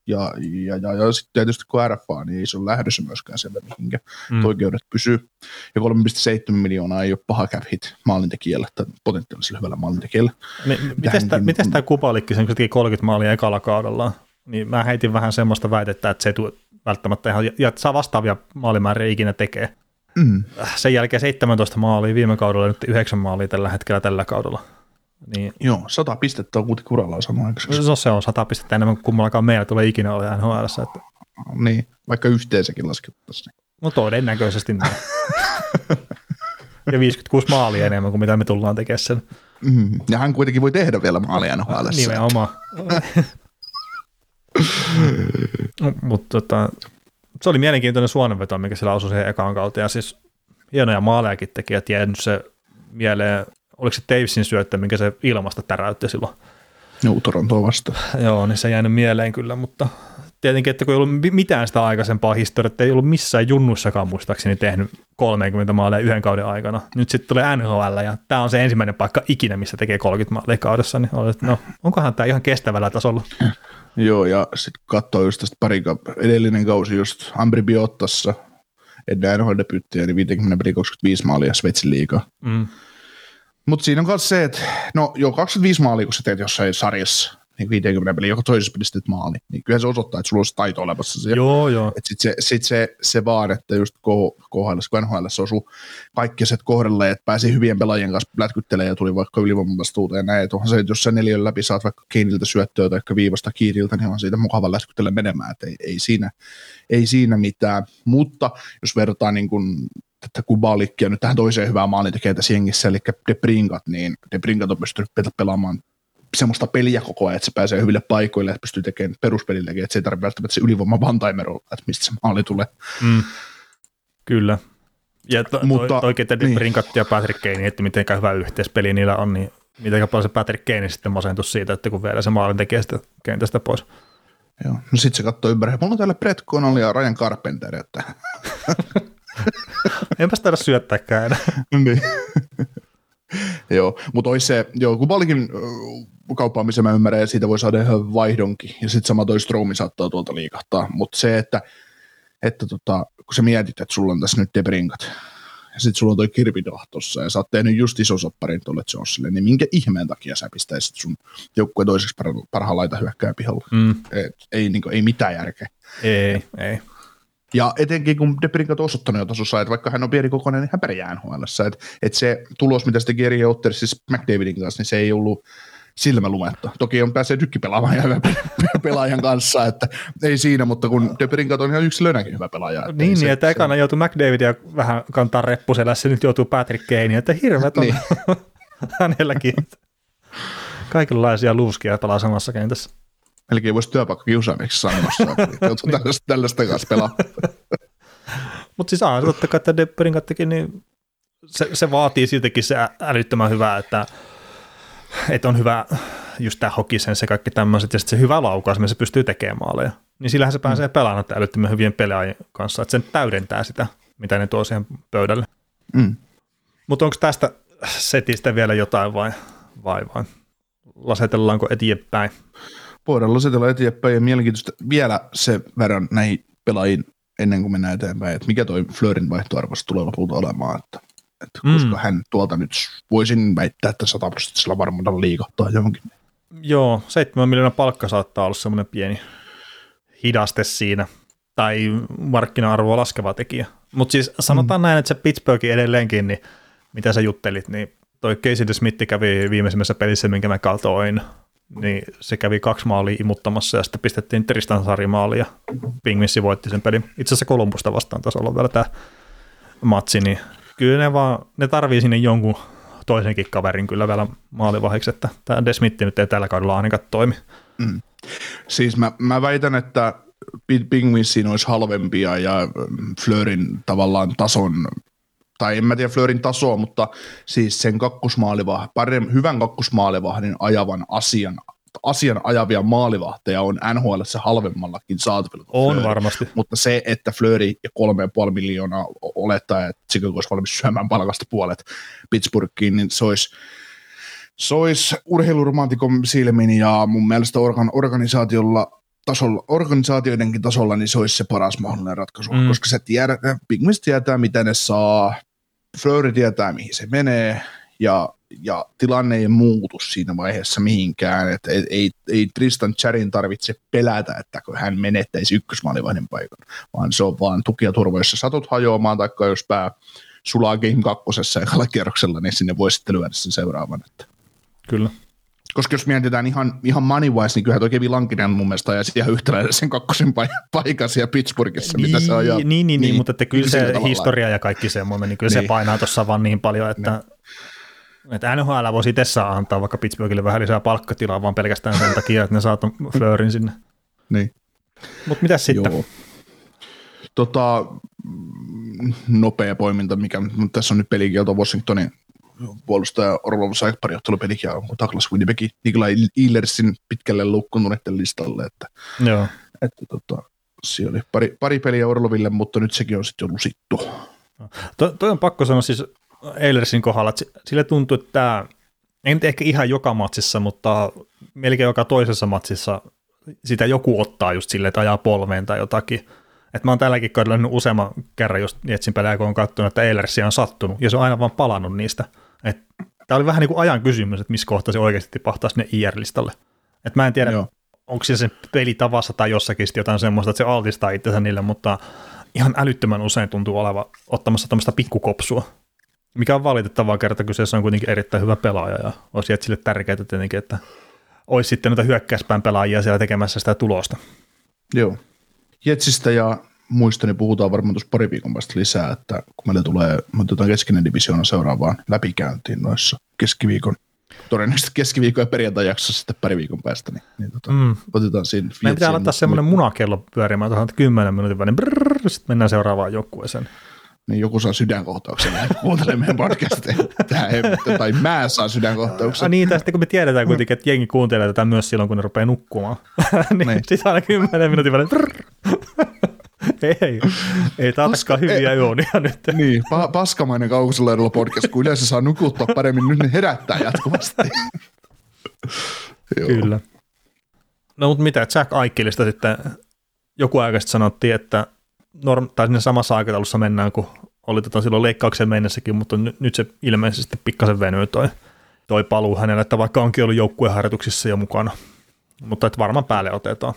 Ja, ja, ja, ja sitten tietysti kun RFA, niin ei se ole lähdössä myöskään sieltä mihinkä mm. oikeudet pysyy. Ja 3,7 miljoonaa ei ole paha cap hit maalintekijällä tai potentiaalisella hyvällä maalintekijällä. miten tämä Kupalikki sen 30 maalia ekalla kaudella? Niin mä heitin vähän semmoista väitettä, että se ei tule välttämättä ihan, ja saa vastaavia maalimääriä ikinä tekee. Mm. Sen jälkeen 17 maalia viime kaudella, nyt 9 maalia tällä hetkellä tällä kaudella. Niin. Joo, sata pistettä on kuitenkin kuralla samaan aikaiseksi. No, se on sata pistettä enemmän kuin kummallakaan meillä tulee ikinä olla NHL. Että... Niin, vaikka yhteensäkin laskettaisiin. No todennäköisesti näin. ja 56 maalia enemmän kuin mitä me tullaan tekemään sen. Mm, ja hän kuitenkin voi tehdä vielä maalia NHL. Nimenomaan. Mutta tota, se oli mielenkiintoinen suonenveto, mikä sillä osui siihen ekaan kautta. Ja siis hienoja maalejakin teki, että jäänyt se mieleen oliko se Davesin syöttö, minkä se ilmasta täräytti silloin. Joo, Torontoa vastaan. Joo, niin se jäänyt mieleen kyllä, mutta tietenkin, että kun ei ollut mitään sitä aikaisempaa historiaa, ei ollut missään junnuissakaan muistaakseni tehnyt 30 maalia yhden kauden aikana. Nyt sitten tulee NHL ja tämä on se ensimmäinen paikka ikinä, missä tekee 30 maalia kaudessa, niin olet, no onkohan tämä ihan kestävällä tasolla? Joo, ja sitten katsoo just tästä pari edellinen kausi just Ambri Biottassa, ennen NHL debyyttiä, niin 50 peli 25 maalia Sveitsin liigaa. Mm. Mutta siinä on myös se, että no jo 25 maalia, kun sä teet jossain sarjassa, niin 50 peliä, joka toisessa pelissä teet maali, niin kyllä se osoittaa, että sulla on se taito olemassa. Siellä. Joo, joo. Sitten se, sit se, se, vaan, että just KHL, kun NHL osuu kaikki set kohdalle, että pääsi hyvien pelaajien kanssa lätkyttelemään ja tuli vaikka ylivoimavastuuta ja näin. Että se, että jos sä neljän läpi saat vaikka Keiniltä syöttöä tai viivasta kiiriltä, niin on siitä mukava lätkyttele menemään, että ei, ei, siinä, ei siinä mitään. Mutta jos verrataan niin kuin tätä Kubalikkia nyt tähän toiseen hyvään maalintekijään tässä jengissä, eli De Bringat, niin De Bringat on pystynyt pelaamaan semmoista peliä koko ajan, että se pääsee hyville paikoille, että pystyy tekemään peruspelilläkin, että se ei tarvitse välttämättä se ylivoima vantaimerolla, että mistä se maali tulee. Mm. Kyllä. Ja to, Mutta, oikein De niin. Brinkat ja Patrick Kane, että miten hyvä yhteispeli niillä on, niin miten paljon se Patrick Kane sitten masentus siitä, että kun vielä se maalin tekee sitä kentästä pois. Joo, no sitten se katsoo ympäri. Mulla on täällä Brett Connolly ja Ryan Carpenter, että Enpäs taida syöttääkään enää. niin. joo, mutta olisi se, joo, kun paljonkin kauppaamisen mä ymmärrän, ja siitä voi saada ihan vaihdonkin, ja sitten sama toi Stromi saattaa tuolta liikahtaa, mutta se, että, että tota, kun sä mietit, että sulla on tässä nyt Debrinkat, ja sitten sulla on toi Kirpidah tossa, ja sä oot tehnyt just iso sopparin tuolle Jonesille, niin minkä ihmeen takia sä pistäisit sun joukkueen toiseksi parhaan laita hyökkää pihalla? Mm. Et, ei, niin kuin, ei mitään järkeä. Ei, ei. Ja etenkin kun Debrinkat on osoittanut jo tasossa, että vaikka hän on pieni kokoinen, niin hän pärjää nhl että et se tulos, mitä sitten Geri Otter siis McDavidin kanssa, niin se ei ollut, silmälumetta. Toki on pääsee dykkipelaamaan ja hyvän pelaajan kanssa, että ei siinä, mutta kun Deberinkat on ihan yksilönäkin hyvä pelaaja. Että niin, niin, että se, ekana joutui McDavidia vähän kantaa reppuselässä, nyt joutuu Patrick Kane, että hirveät on niin. hänelläkin. Kaikenlaisia luuskia pelaa samassa kentässä. Melkein voisi työpaikka kiusaamiksi sanossa, että joutuu tällaista, tällaista kanssa pelaa. Mutta siis on totta kai, että Depperin kattekin, niin se, se, vaatii siltikin se älyttömän hyvää, että, että on hyvä just tämä hokisen se kaikki tämmöiset, ja sitten se hyvä laukaus, se pystyy tekemään maaleja. Niin sillähän se mm. pääsee mm. pelaamaan älyttömän hyvien pelaajien kanssa, että sen täydentää sitä, mitä ne tuo siihen pöydälle. Mm. Mutta onko tästä setistä vielä jotain vai, vai, vai lasetellaanko eteenpäin? Voidaan lasetella eteenpäin ja mielenkiintoista vielä se verran näihin pelaajiin ennen kuin mennään eteenpäin, että mikä toi Fleurin vaihtoarvosta tulee lopulta olemaan, että, että mm. koska hän tuolta nyt voisin väittää, että sataprosenttisella varmuudella liikahtaa johonkin. Joo, 7 miljoonaa palkka saattaa olla semmoinen pieni hidaste siinä, tai markkina-arvoa laskeva tekijä. Mutta siis sanotaan mm. näin, että se Pittsburghin edelleenkin, niin mitä sä juttelit, niin toi Casey Smith kävi viimeisimmässä pelissä, minkä mä katoin, niin se kävi kaksi maalia imuttamassa ja sitten pistettiin Tristan Sari ja Pingvissi voitti sen pelin. Itse asiassa Kolumbusta vastaan tasolla olla vielä tämä matsi, niin kyllä ne, vaan, ne tarvii sinne jonkun toisenkin kaverin kyllä vielä maalivahiksi, että tämä Desmitti nyt ei tällä kaudella ainakaan toimi. Mm. Siis mä, mä väitän, että Pingvissin olisi halvempia ja Fleurin tavallaan tason tai en mä tiedä Fleurin tasoa, mutta siis sen kakkosmaalivah, parem, hyvän kakkosmaalivahdin ajavan asian, asian ajavia maalivahteja on NHL se halvemmallakin saatavilla. On Fleury. varmasti. Mutta se, että Fleury ja 3,5 miljoonaa olettaa, että Chicago olisi valmis syömään palkasta puolet Pittsburghiin, niin se olisi, se olisi urheiluromantikon silmin ja mun mielestä organ, organisaatiolla tasolla, organisaatioidenkin tasolla, niin se olisi se paras mahdollinen ratkaisu, mm. koska se Pigmist tietää, mitä ne saa, Fleury tietää, mihin se menee, ja, ja tilanne ei muutu siinä vaiheessa mihinkään, että ei, ei, ei Tristan Charin tarvitse pelätä, että kun hän menettäisi ykkösmaalivahdin paikan, vaan se on vaan tuki ja turva, jos sä satut hajoamaan, tai jos pää sulaa Game kakkosessa ekalla kierroksella, niin sinne voi sitten lyödä sen seuraavan. Että. Kyllä. Koska jos mietitään ihan, ihan money wise, niin kyllähän tuo Kevin Lankinen mun mielestä ja ihan yhtäläinen sen kakkosen paikan siellä Pittsburghissa, niin, mitä se on. Ja, niin, niin, niin, niin, mutta että kyllä se historia ja kaikki semmoinen, niin kyllä niin. se painaa tuossa vaan niin paljon, että, niin. että NHL voisi itse saa antaa vaikka Pittsburghille vähän lisää palkkatilaa, vaan pelkästään sen takia, että ne saa tuon Fleurin sinne. Niin. Mutta mitä sitten? Joo. Tota, nopea poiminta, mikä tässä on nyt pelikielto Washingtonin puolustaja Orlov sai pari ottelupeliä, kun taklas Winnipegin Nikolai Illersin pitkälle lukkununeiden listalle, että, Joo. että tota, siellä oli pari, pari peliä Orloville, mutta nyt sekin on sitten jo lusittu. To, toi on pakko sanoa siis Eilersin kohdalla, että sille tuntuu, että tämä, en ehkä ihan joka matsissa, mutta melkein joka toisessa matsissa sitä joku ottaa just silleen, että ajaa polveen tai jotakin. Et mä oon tälläkin kaudella useamman kerran just Jetsin pelejä, kun on katsonut, että Eilersia on sattunut, ja se on aina vaan palannut niistä. Tämä oli vähän niin kuin ajan kysymys, että missä kohtaa se oikeasti tipahtaa sinne IR-listalle. Et mä en tiedä, Joo. onko se sen pelitavassa tai jossakin jotain semmoista, että se altistaa itsensä niille, mutta ihan älyttömän usein tuntuu olevan ottamassa tämmöistä pikkukopsua, mikä on valitettavaa kerta, kyseessä on kuitenkin erittäin hyvä pelaaja ja olisi Jetsille tärkeää tietenkin, että olisi sitten noita hyökkäyspään pelaajia siellä tekemässä sitä tulosta. Joo. Jetsistä ja muistoni niin puhutaan varmaan tuossa pari viikon päästä lisää, että kun meille tulee, me otetaan keskinen divisioona seuraavaan läpikäyntiin noissa keskiviikon, todennäköisesti keskiviikon ja perjantai jaksossa sitten pari viikon päästä, niin, niin tota, mm. otetaan siinä. Meidän pitää laittaa semmoinen munakello pyörimään tuohon 10 minuutin väliin, brrr, sitten mennään seuraavaan joukkueeseen. Niin joku saa sydänkohtauksen ja kuuntelee meidän podcastia. tai mä saan sydänkohtauksen. Ah, niin, tästä kun me tiedetään kuitenkin, että jengi kuuntelee tätä myös silloin, kun ne rupeaa nukkumaan. niin, niin. Siis aina 10 minuutin välein. ei, ei taaskaan hyviä juonia nyt. Niin, pa- paskamainen kaukosella podcast, kun yleensä saa nukuttaa paremmin, nyt ne herättää jatkuvasti. Kyllä. No mutta mitä, Jack Aikkelista sitten joku aika sitten sanottiin, että norm, tai sinne samassa aikataulussa mennään, kun oli tota silloin leikkauksen mennessäkin, mutta n- nyt se ilmeisesti pikkasen venyy toi, toi paluu hänelle, että vaikka onkin ollut joukkueharjoituksissa jo mukana, mutta että varmaan päälle otetaan.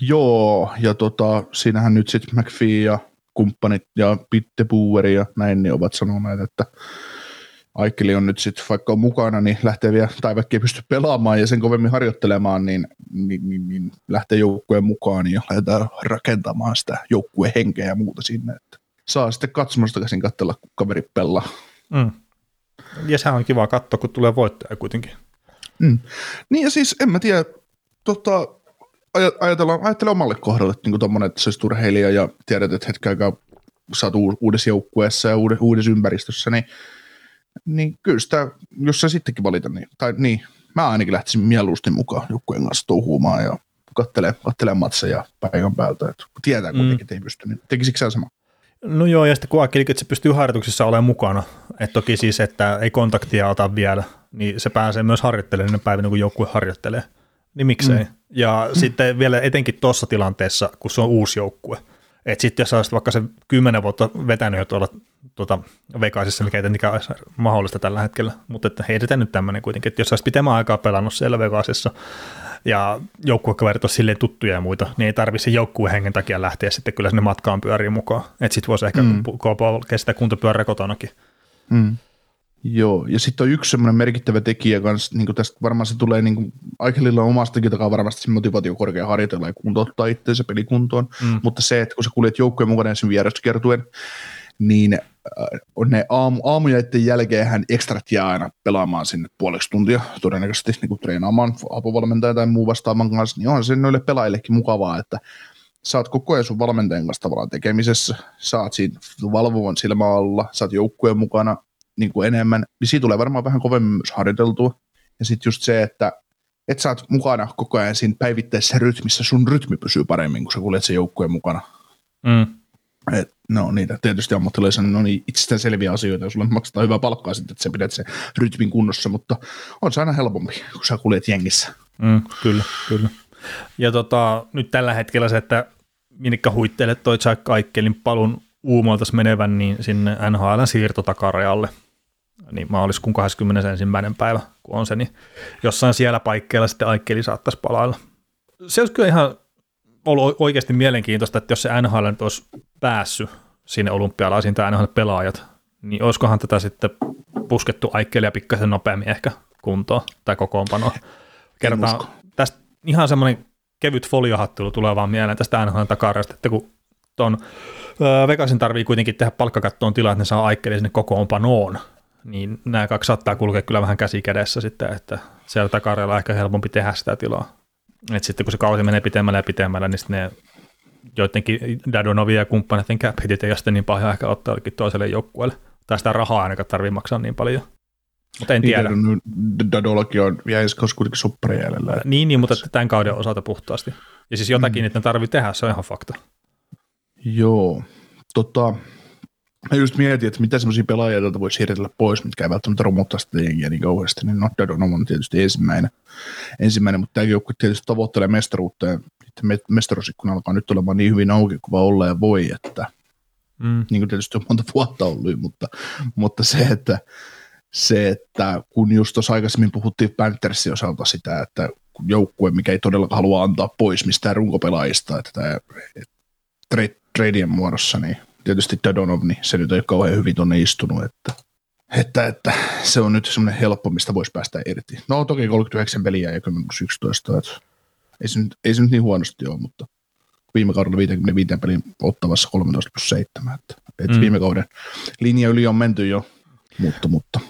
Joo, ja tota, siinähän nyt sitten McPhee ja kumppanit ja Pitte Buer ja näin niin ovat sanoneet, että, Aikeli on nyt sitten, vaikka on mukana, niin lähtee vielä, tai vaikka ei pysty pelaamaan ja sen kovemmin harjoittelemaan, niin, niin, niin, niin lähtee joukkueen mukaan ja lähdetään rakentamaan sitä joukkueen henkeä ja muuta sinne. Että saa sitten katsomasta käsin katsella, kun kaveri pelaa. Mm. Ja sehän on kiva katsoa, kun tulee voittaja kuitenkin. Mm. Niin ja siis en mä tiedä, tota, ajatellaan, ajatellaan omalle kohdalle, että niin tommonen, että se olisi turheilija ja tiedät, että hetken aikaa sä oot uudessa joukkueessa ja uudessa ympäristössä, niin, niin kyllä sitä, jos sä sittenkin valita, niin, tai niin, mä ainakin lähtisin mieluusti mukaan joukkueen kanssa touhuumaan ja kattelee, kattelee matseja paikan päältä, että kun tietää kuitenkin, mm. että ei pysty, niin tekisikö sä sama? No joo, ja sitten kun ajattelikin, että se pystyy harjoituksissa olemaan mukana, että toki siis, että ei kontaktia ota vielä, niin se pääsee myös harjoittelemaan ne päivinä, kun joukkue harjoittelee. Niin miksei. Mm. Ja mm. sitten vielä etenkin tuossa tilanteessa, kun se on uusi joukkue. Että sitten jos olisit vaikka se kymmenen vuotta vetänyt jo tuolla tuota, Vegasissa, mikä ei tietenkään olisi mahdollista tällä hetkellä, mutta että heitetään nyt tämmöinen kuitenkin, että jos olisi pitemmän aikaa pelannut siellä Vegasissa ja joukkuekaverit on silleen tuttuja ja muita, niin ei tarvitse joukkueen hengen takia lähteä sitten kyllä sinne matkaan pyöriin mukaan. Että sitten voisi ehkä mm. kestää kuntopyörä kotonakin. Mm. Joo, ja sitten on yksi semmoinen merkittävä tekijä kanssa, niin tästä varmaan se tulee niin Aikelilla omastakin takaa varmasti se motivaatio korkea harjoitella ja kuntouttaa itseensä pelikuntoon, mm. mutta se, että kun sä kuljet joukkueen mukana sen vieraskertuen, niin äh, on ne aamu, aamujaiden jälkeen hän ekstrat jää aina pelaamaan sinne puoleksi tuntia, todennäköisesti niin kuin treenaamaan apuvalmentaja tai muu vastaavan kanssa, niin on se noille pelaajillekin mukavaa, että sä oot koko ajan sun valmentajan kanssa tavallaan tekemisessä, saat siinä valvovan silmä alla, sä oot joukkueen mukana, niin kuin enemmän, niin siitä tulee varmaan vähän kovemmin myös harjoiteltua. Ja sitten just se, että et sä oot mukana koko ajan siinä päivittäisessä rytmissä, sun rytmi pysyy paremmin, kun sä kuljet sen joukkueen mukana. Mm. Et, no niitä tietysti ammattilaisen no niin itsestään selviä asioita, jos sulle maksetaan hyvää palkkaa sitten, että sä pidät sen rytmin kunnossa, mutta on se aina helpompi, kun sä kuljet jengissä. Mm, kyllä, kyllä. Ja tota, nyt tällä hetkellä se, että Minikka huittelee toi Jack Kaikkelin palun uumoiltas menevän niin sinne NHL siirtotakarealle – niin maaliskuun 21. päivä, kun on se, niin jossain siellä paikkeilla sitten Aikkeli saattaisi palailla. Se olisi kyllä ihan ollut oikeasti mielenkiintoista, että jos se NHL nyt olisi päässyt sinne olympialaisiin tai NHL-pelaajat, niin olisikohan tätä sitten puskettu Aikkelia pikkasen nopeammin ehkä kuntoon tai kokoonpanoa. Kerrotaan tästä ihan semmoinen kevyt foliohattelu tulee vaan mieleen tästä NHL takarasta, että kun tuon Vegasin tarvii kuitenkin tehdä palkkakattoon tilaa, että ne saa Aikkeli sinne kokoonpanoon, niin nämä kaksi saattaa kulkea kyllä vähän käsi kädessä sitten, että siellä takarella on ehkä helpompi tehdä sitä tilaa. Et sitten kun se kausi menee pitemmälle ja pitemmälle, niin sitten ne joidenkin Dadonovia ja kumppaneiden cap hitit ei sitten niin paljon ehkä ottaa jollekin toiselle joukkueelle. Tai sitä rahaa ainakaan tarvii maksaa niin paljon. Mutta en niin, tiedä. Dadollakin on kausi kuitenkin jäljellä. Niin, niin, mutta tämän kauden osalta puhtaasti. Ja siis jotakin, mm. että ne tarvii tehdä, se on ihan fakta. Joo. Tota, Mä just mietin, että mitä semmoisia pelaajia täältä voisi siirtellä pois, mitkä ei välttämättä romuttaa sitä jengiä niin kauheasti, niin no, Dadon on tietysti ensimmäinen, ensimmäinen mutta tämäkin joukkue tietysti tavoittelee mestaruutta ja mestaruusikkuna alkaa nyt olemaan niin hyvin auki kuin vaan olla ja voi, että mm. niin kuin tietysti on monta vuotta ollut, mutta, mutta se, että se, että kun just tuossa aikaisemmin puhuttiin Panthersin osalta sitä, että joukkue, mikä ei todella halua antaa pois mistään runkopelaajista, että tämä tradeen muodossa, niin tietysti Dadonov, niin se nyt ei ole kauhean hyvin tuonne istunut, että, että, että se on nyt semmoinen helppo, mistä voisi päästä irti. No toki 39 peliä ja 10 11, että ei se, nyt, ei se nyt niin huonosti ole, mutta viime kaudella 55 pelin ottavassa 13 plus 7, että, että mm. viime kauden linja yli on menty jo, mutta, mutta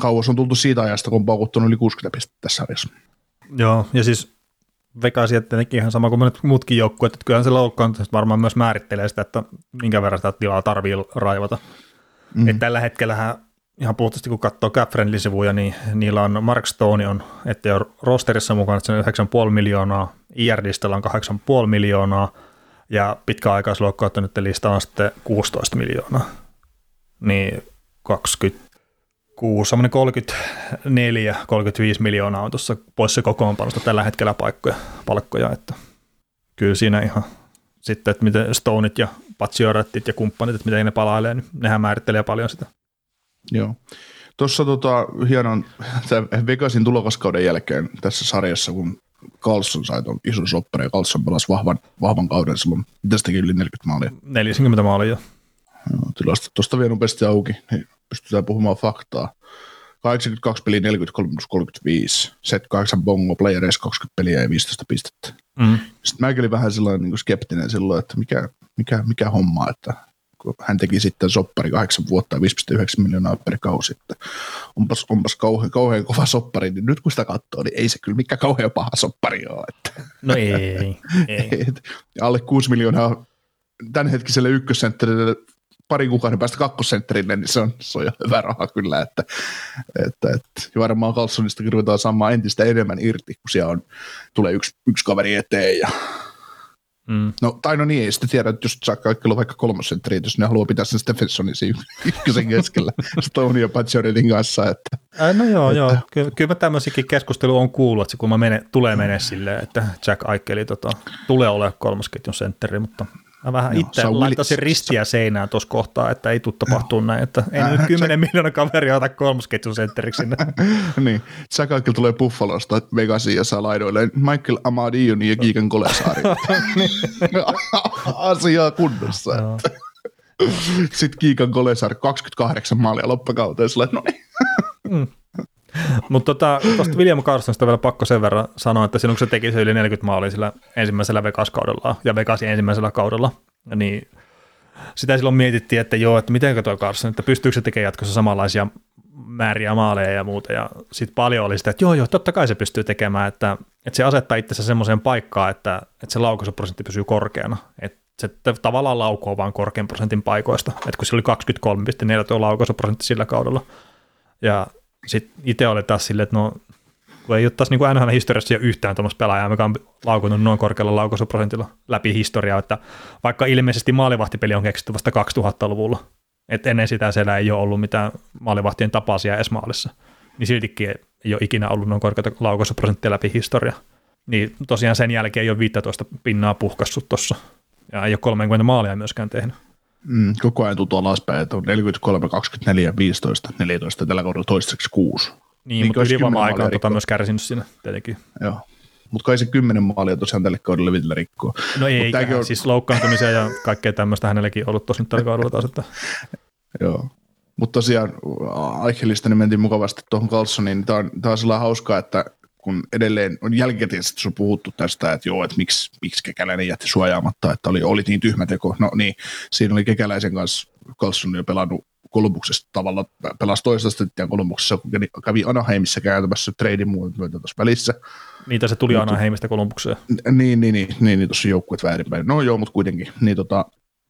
kauas on tultu siitä ajasta, kun on paukuttanut yli 60 pistettä tässä sarjassa. Joo, ja siis Vegasi, että tietenkin ihan sama kuin muutkin joukkueet, että kyllähän se loukkaantumista varmaan myös määrittelee sitä, että minkä verran sitä tilaa tarvii raivata. Mm. Et tällä hetkellä ihan puhtaasti kun katsoo cap sivuja, niin niillä on Mark Stone on, että on rosterissa mukana, että se on 9,5 miljoonaa, IRDistä on 8,5 miljoonaa, ja pitkäaikaisluokkauttanut lista on sitten 16 miljoonaa. Niin 20 kuusi, 34-35 miljoonaa on tuossa poissa kokoonpanosta tällä hetkellä paikkoja, palkkoja, että kyllä siinä ihan sitten, että miten Stoneit ja Patsiorettit ja kumppanit, että miten ne palailee, niin nehän määrittelee paljon sitä. Joo. Tuossa tota, hienon Vegasin tulokaskauden jälkeen tässä sarjassa, kun Carlson sai tuon ison soppari ja Carlson pelasi vahvan, vahvan kauden silloin. Tästäkin yli 40 maalia? 40 maalia, joo. tilastot tuosta vielä nopeasti auki, niin pystytään puhumaan faktaa. 82 peliä, 43 plus 35, set 8 bongo, player 20 peliä ja 15 pistettä. Mm. Sitten mäkin olin vähän sellainen niin skeptinen silloin, että mikä, mikä, mikä homma, että kun hän teki sitten soppari kahdeksan vuotta ja 5,9 miljoonaa per kausi, että onpas, onpas kauhean, kauhean kova soppari, niin nyt kun sitä katsoo, niin ei se kyllä mikä kauhean paha soppari ole. Että. No ei, ei. Et, alle 6 miljoonaa tämänhetkiselle ykkössentterille pari kuukauden päästä kakkosentterille, niin se on, se on jo hyvä raha kyllä, että, että, että ja varmaan Carlsonista ruvetaan saamaan entistä enemmän irti, kun siellä on, tulee yksi, yksi kaveri eteen ja Mm. No, tai no niin, ei sitten tiedä, että jos Jack Kaikilla on vaikka kolmosentteri, jos ne haluaa pitää sen Stephensonin siinä ykkösen keskellä Stone ja Pacioretin kanssa. Että, Äh, no joo, joo. Kyllä, kyllä mä tämmöisikin keskustelu on kuullut, että se kun mä mene, tulee menee silleen, että Jack Aikeli tota, tulee olemaan kolmosketjun sentteri, mutta mä vähän Joo, itse laittaisin Willis- ristiä seinään tuossa kohtaa, että ei tule tapahtuu näin, että ei nyt 10 miljoonaa kaveria ota kolmosketjun sentteriksi sinne. niin, Jack Kaikilla tulee Buffalosta Vegasiin ja saa laidoille Michael Amadion ja Kiikan Kolesaari. Asiaa kunnossa. Joo. Sitten Kiikan Kolesaari 28 maalia loppukauteen, sillä no niin. Mutta tota, tuosta William Carsonista vielä pakko sen verran sanoa, että silloin kun se teki se yli 40 maalia sillä ensimmäisellä Vegas-kaudella ja Vegasin ensimmäisellä kaudella, niin sitä silloin mietittiin, että joo, että miten tuo Carson, että pystyykö se tekemään jatkossa samanlaisia määriä maaleja ja muuta, ja sitten paljon oli sitä, että joo, joo, totta kai se pystyy tekemään, että, että se asettaa itsensä semmoiseen paikkaan, että, että se laukaisuprosentti pysyy korkeana, että se tavallaan laukoo vaan korkean prosentin paikoista, että kun sillä oli 23,4 tuo laukaisuprosentti sillä kaudella, ja sitten itse oli taas silleen, että no, kun ei ole taas niin NHL-historiassa yhtään tuommoista pelaajaa, mikä on laukunut noin korkealla laukaisuprosentilla läpi historiaa, että vaikka ilmeisesti maalivahtipeli on keksitty vasta 2000-luvulla, että ennen sitä siellä ei ole ollut mitään maalivahtien tapaisia edes maalissa, niin siltikin ei ole ikinä ollut noin korkeata laukaisuprosenttia läpi historia. Niin tosiaan sen jälkeen ei ole 15 pinnaa puhkassut tuossa, ja ei ole 30 maalia myöskään tehnyt. Mm, koko ajan tutu alaspäin, että on 43, 24, 15, 14, tällä kaudella toistaiseksi 6. Niin, Niin, mutta ylivoima-aika 10 on tota myös kärsinyt siinä tietenkin. Joo. Mutta kai se 10 maalia tosiaan tälle kaudelle vielä rikkoo. No ei, tääkin on... siis loukkaantumisia ja kaikkea tämmöistä hänelläkin ollut tosi nyt tällä kaudella taas, että Joo. Mutta tosiaan Aichelista niin mentiin mukavasti tuohon Carlsoniin, niin tämä on, tää on sellainen hauskaa, että kun edelleen on jälkikäteen sun puhuttu tästä, että joo, että miksi, miksi kekäläinen jätti suojaamatta, että oli, oli niin tyhmä teko. No niin, siinä oli kekäläisen kanssa Carlson jo pelannut Kolumbuksesta tavalla, pelasi toisesta sitten Kolumbuksessa, kun kävi- Anaheimissa kääntämässä treidin myötä tuossa välissä. niitä se tuli aina heimistä Kolumbukseen. Niin, niin, niin, niin, niin tuossa joukkueet väärinpäin. No joo, mutta kuitenkin. Niin tota,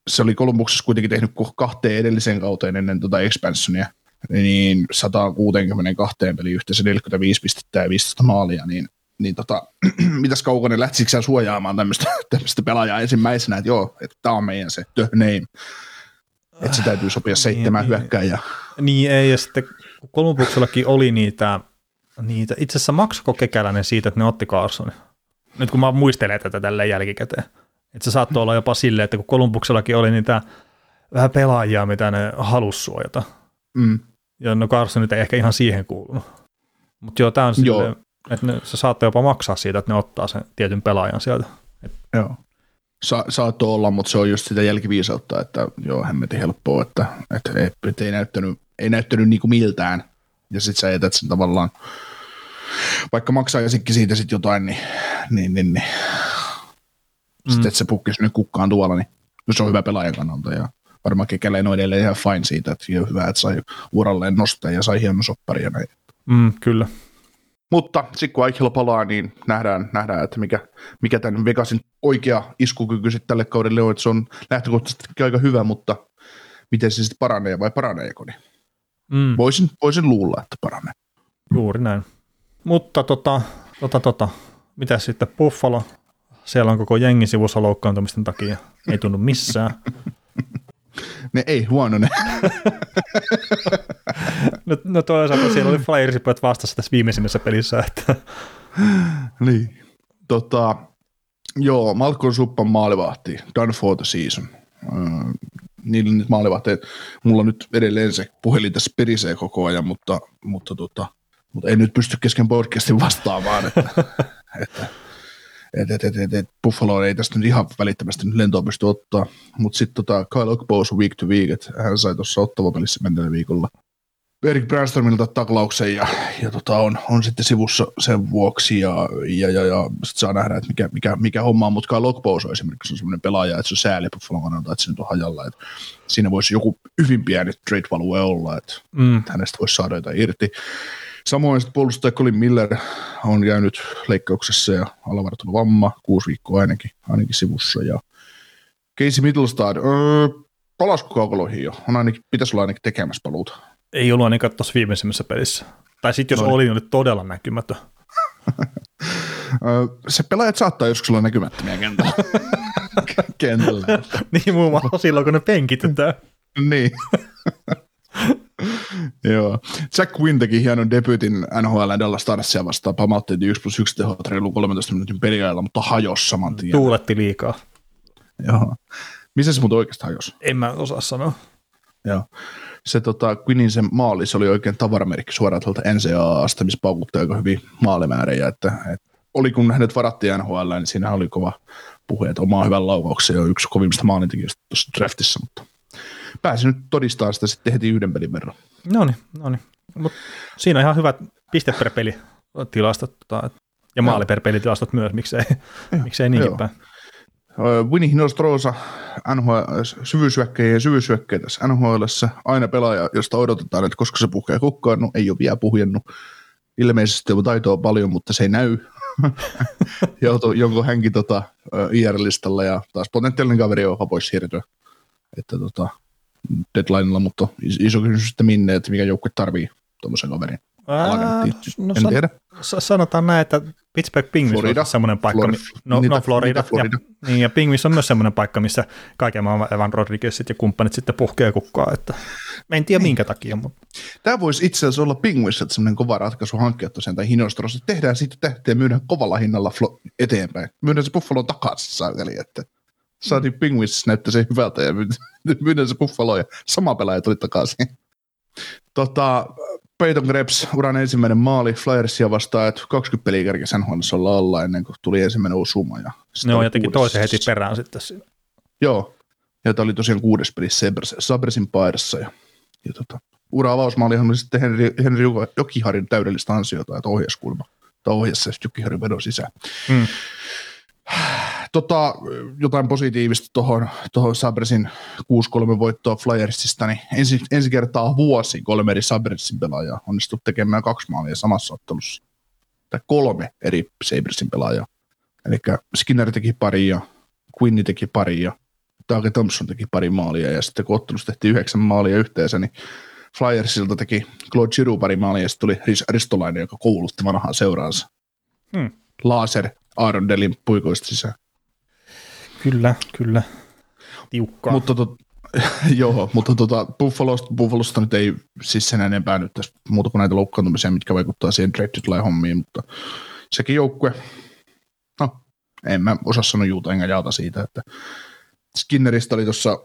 se oli Kolumbuksessa kuitenkin tehnyt kahteen edelliseen kauteen ennen tota expansionia, niin 162 peli yhteensä 45 pistettä ja 15 maalia, niin, niin tota, mitäs Kaukonen lähtisikö suojaamaan tämmöistä, pelaajaa ensimmäisenä, että joo, että tämä on meidän se the name, että se täytyy sopia seitsemän niin. hyökkääjää. Niin ei, ja sitten kun Kolumbuksellakin oli niitä, niitä itse asiassa maksako kekäläinen siitä, että ne otti Carsonin? Nyt kun mä muistelen tätä tälleen jälkikäteen. Että se saattoi olla jopa silleen, että kun Kolumbuksellakin oli niitä vähän pelaajia, mitä ne halusi suojata. Mm. Ja no Carson nyt ei ehkä ihan siihen kuulunut. Mutta joo, tämä on Joo. silleen, että ne, se saattaa jopa maksaa siitä, että ne ottaa sen tietyn pelaajan sieltä. Joo. Sa- saattoi olla, mutta se on just sitä jälkiviisautta, että joo, hemmetin helppoa, että, että, että, että ei näyttänyt, ei näyttänyt niinku miltään. Ja sit sä jätät sen tavallaan, vaikka maksaisitkin siitä sit jotain, niin, niin, niin, niin. Mm. sitten että se pukkis nyt kukkaan tuolla, niin se on hyvä pelaajan kannalta. Ja varmaan kekäleen on edelleen ihan fine siitä, että on hyvä, että sai uralleen nostaa ja sai hienon soppari ja näin. Mm, kyllä. Mutta sitten kun Eichel palaa, niin nähdään, nähdään että mikä, mikä tämän Vegasin oikea iskukyky sitten tälle kaudelle on. Että se on lähtökohtaisesti aika hyvä, mutta miten se sitten paranee vai paraneeko? Niin Mm, voisin, voisin luulla, että paranee. juuri näin. Mutta tota, tota, tota, mitä sitten Buffalo? Siellä on koko jengi sivussa loukkaantumisten takia. Ei tunnu missään. Ne ei huono ne. No, no toisaalta siellä oli Flyersit vastassa tässä viimeisimmässä pelissä, että niin. Tota, joo, Malcolm Suppan maalivahti, done for the season. Öö, niillä nyt maalivahteet, mulla nyt edelleen se puhelin tässä perisee koko ajan, mutta, mutta, tota, mutta en nyt pysty kesken podcastin vastaamaan, että, että, et, et, et, et, et Buffalo ei tästä nyt ihan välittömästi nyt lentoa pysty ottaa, mutta sitten tota Kyle Okpous week to week, että hän sai tuossa ottava pelissä menneellä viikolla Erik Brandstormilta taklauksen ja, ja tota on, on, sitten sivussa sen vuoksi ja, ja, ja, ja sit saa nähdä, että mikä, mikä, mikä homma on, mutta Kyle on esimerkiksi on sellainen pelaaja, että se on sääli Buffalo kannalta, että se nyt on hajalla, että siinä voisi joku hyvin pieni trade value olla, että, Mm. hänestä voisi saada jotain irti. Samoin sitten puolustaja Colin Miller on käynyt leikkauksessa ja alavartunut vamma, kuusi viikkoa ainakin, ainakin sivussa. Ja Casey Middlestad, öö, palasko kaukoloihin jo? On ainakin, pitäisi olla ainakin tekemässä paluuta. Ei ollut ainakaan tuossa viimeisimmässä pelissä. Tai sitten jos Noin. oli, niin oli todella näkymätön. Se pelaajat saattaa joskus olla näkymättömiä kentällä. kentällä. niin muun muassa silloin, kun ne penkitetään. niin. Joo. Jack Quinn teki hienon debyytin NHL Dallas Starsia vastaan. Pamautti 1 plus 1 tehot reilu 13 minuutin peliajalla, mutta hajosi saman tien. Tuuletti liikaa. Joo. Missä se muuten oikeastaan hajosi? En mä osaa sanoa. Joo. Se tota, Quinnin se maali, se oli oikein tavaramerkki suoraan tuolta NCAAsta, missä paukutti aika hyvin maalimäärejä, että, että oli kun hänet varattiin NHL, niin siinä oli kova puhe, että omaa hyvän laukauksen ja yksi kovimmista maalintekijöistä tuossa draftissa, mutta pääsi nyt todistamaan sitä sitten heti yhden pelin verran. No niin, no niin. Mut siinä on ihan hyvät piste per peli tilastot tota, ja maali per peli tilastot myös, miksei, miksei niinkin joo. päin. Winnie Hinostrosa, NHL, syvyysyökkäjä ja syvyysyökkäjä tässä NHLssä, aina pelaaja, josta odotetaan, että koska se puhkee kukkaan, no ei ole vielä puhjennut. Ilmeisesti on taitoa paljon, mutta se ei näy. Joutuu jonkun hänkin tota, IR-listalla ja taas potentiaalinen kaveri on pois siirtyä. Että tota, deadlinella, mutta is- iso kysymys sitten minne, että mikä joukkue tarvii tuommoisen kaverin. Ää, no, en san, tiedä. sa- sanotaan näin, että Pittsburgh Penguins Florida. on semmoinen paikka, Florida. mi- no, Niitä- no Florida, Florida. Ja, niin, ja Penguins on myös semmoinen paikka, missä kaiken maailman Evan Rodriguezit ja kumppanit sitten puhkee kukkaa, että mä en tiedä minkä takia, mutta Tämä voisi itse asiassa olla Penguins, että semmoinen kova ratkaisu hankkia tosiaan tai Hinostrossa. Tehdään siitä tähtiä ja myydään kovalla hinnalla flo- eteenpäin. Myydään se Buffalo takaisin, saakeli, että saatiin Penguins näyttää se hyvältä ja myy- myydään se Buffalo ja sama pelaaja tuli takaisin. Tota, Peyton Krebs, uran ensimmäinen maali Flyersia vastaan, että 20 peliä kerkesi NHLissa olla alla ennen kuin tuli ensimmäinen osuma. Ja ne on jotenkin toisen heti perään sitten siinä. Joo, ja tämä oli tosiaan kuudes Sabres- Sabresin paidassa. Ja, ja tota, ura avausmaalihan oli sitten Henri, Henri Jokiharin täydellistä ansiota, että ohjaskulma. Tai ohjassa Jokiharin vedon sisään. Mm. Tota, jotain positiivista tuohon tohon Sabresin 6-3 voittoa Flyersista, niin ensi, ensi kertaa vuosi kolme eri Sabresin pelaajaa onnistui tekemään kaksi maalia samassa ottelussa. Tai kolme eri Sabresin pelaajaa. Eli Skinner teki pari ja Quinni teki pari ja Tage Thompson teki pari maalia ja sitten kun ottelussa tehtiin yhdeksän maalia yhteensä, niin Flyersilta teki Claude Giroux pari maalia ja sitten tuli Riz Aristolainen, joka koulutti vanhaa seuraansa. Hmm. Laser Aaron Delin puikoista sisään. Kyllä, kyllä. Tiukkaa. Mutta tot, joo, mutta tota, Buffalosta, Buffalosta nyt ei siis sen enempää nyt tässä muuta kuin näitä loukkaantumisia, mitkä vaikuttaa siihen trade hommiin, mutta sekin joukkue, no en mä osaa sanoa juuta enkä jaata siitä, että Skinneristä oli tuossa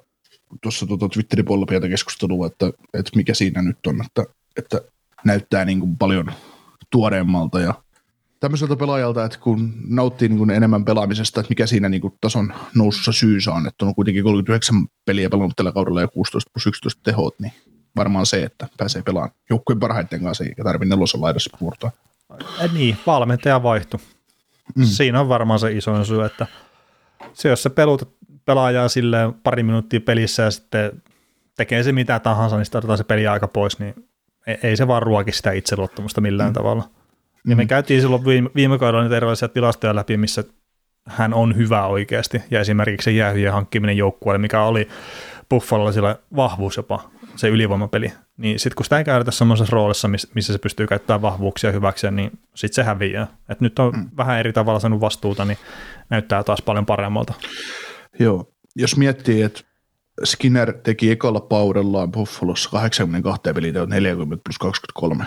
tuossa tuota Twitterin puolella pientä keskustelua, että, että mikä siinä nyt on, että, että näyttää niin kuin paljon tuoreemmalta ja tämmöiseltä pelaajalta, että kun nauttii niin kuin enemmän pelaamisesta, että mikä siinä niin kuin tason nousussa syysä on, että on kuitenkin 39 peliä pelannut tällä kaudella ja 16 plus 11 tehot, niin varmaan se, että pääsee pelaamaan joukkueen parhaiten kanssa eikä tarvitse nelosen laidassa puurtaa. Äh, niin, valmentaja vaihtui. Mm. Siinä on varmaan se isoin syy, että se, jos sä pelutat pelaajaa silleen pari minuuttia pelissä ja sitten tekee se mitä tahansa, niin sitten otetaan se peli aika pois, niin ei, ei se vaan ruoki sitä itseluottamusta millään mm. tavalla. Ja me käytiin silloin viime, viime kaudella niitä erilaisia tilastoja läpi, missä hän on hyvä oikeasti, ja esimerkiksi se jäähyjen hankkiminen joukkueelle, mikä oli Buffalolla sillä vahvuus jopa, se ylivoimapeli, niin sitten kun sitä ei käytetä semmoisessa roolissa, missä se pystyy käyttämään vahvuuksia hyväkseen, niin sitten se häviää. Et nyt on mm. vähän eri tavalla saanut vastuuta, niin näyttää taas paljon paremmalta. Joo, jos miettii, että Skinner teki ekalla paudellaan Buffalossa 82 peliä, 40 plus 23.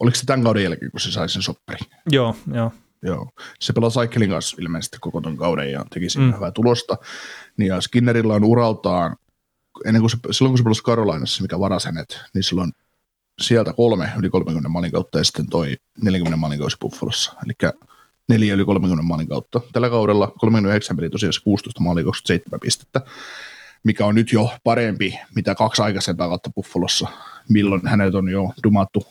Oliko se tämän kauden jälkeen, kun se sai sen sopparin? Joo, joo. Joo. Se pelasi Cycling kanssa ilmeisesti koko ton kauden ja teki siinä mm. hyvää tulosta. Niin ja Skinnerilla on uraltaan, ennen kuin se, silloin kun se pelasi Carolinassa, mikä varasi hänet, niin silloin sieltä kolme yli 30 maalin kautta ja sitten toi 40 maalin kausi Buffalossa. Eli neljä yli 30 maalin kautta. Tällä kaudella 39 peli tosiaan 16 maalia 27 pistettä, mikä on nyt jo parempi, mitä kaksi aikaisempaa kautta Buffalossa, milloin hänet on jo dumattu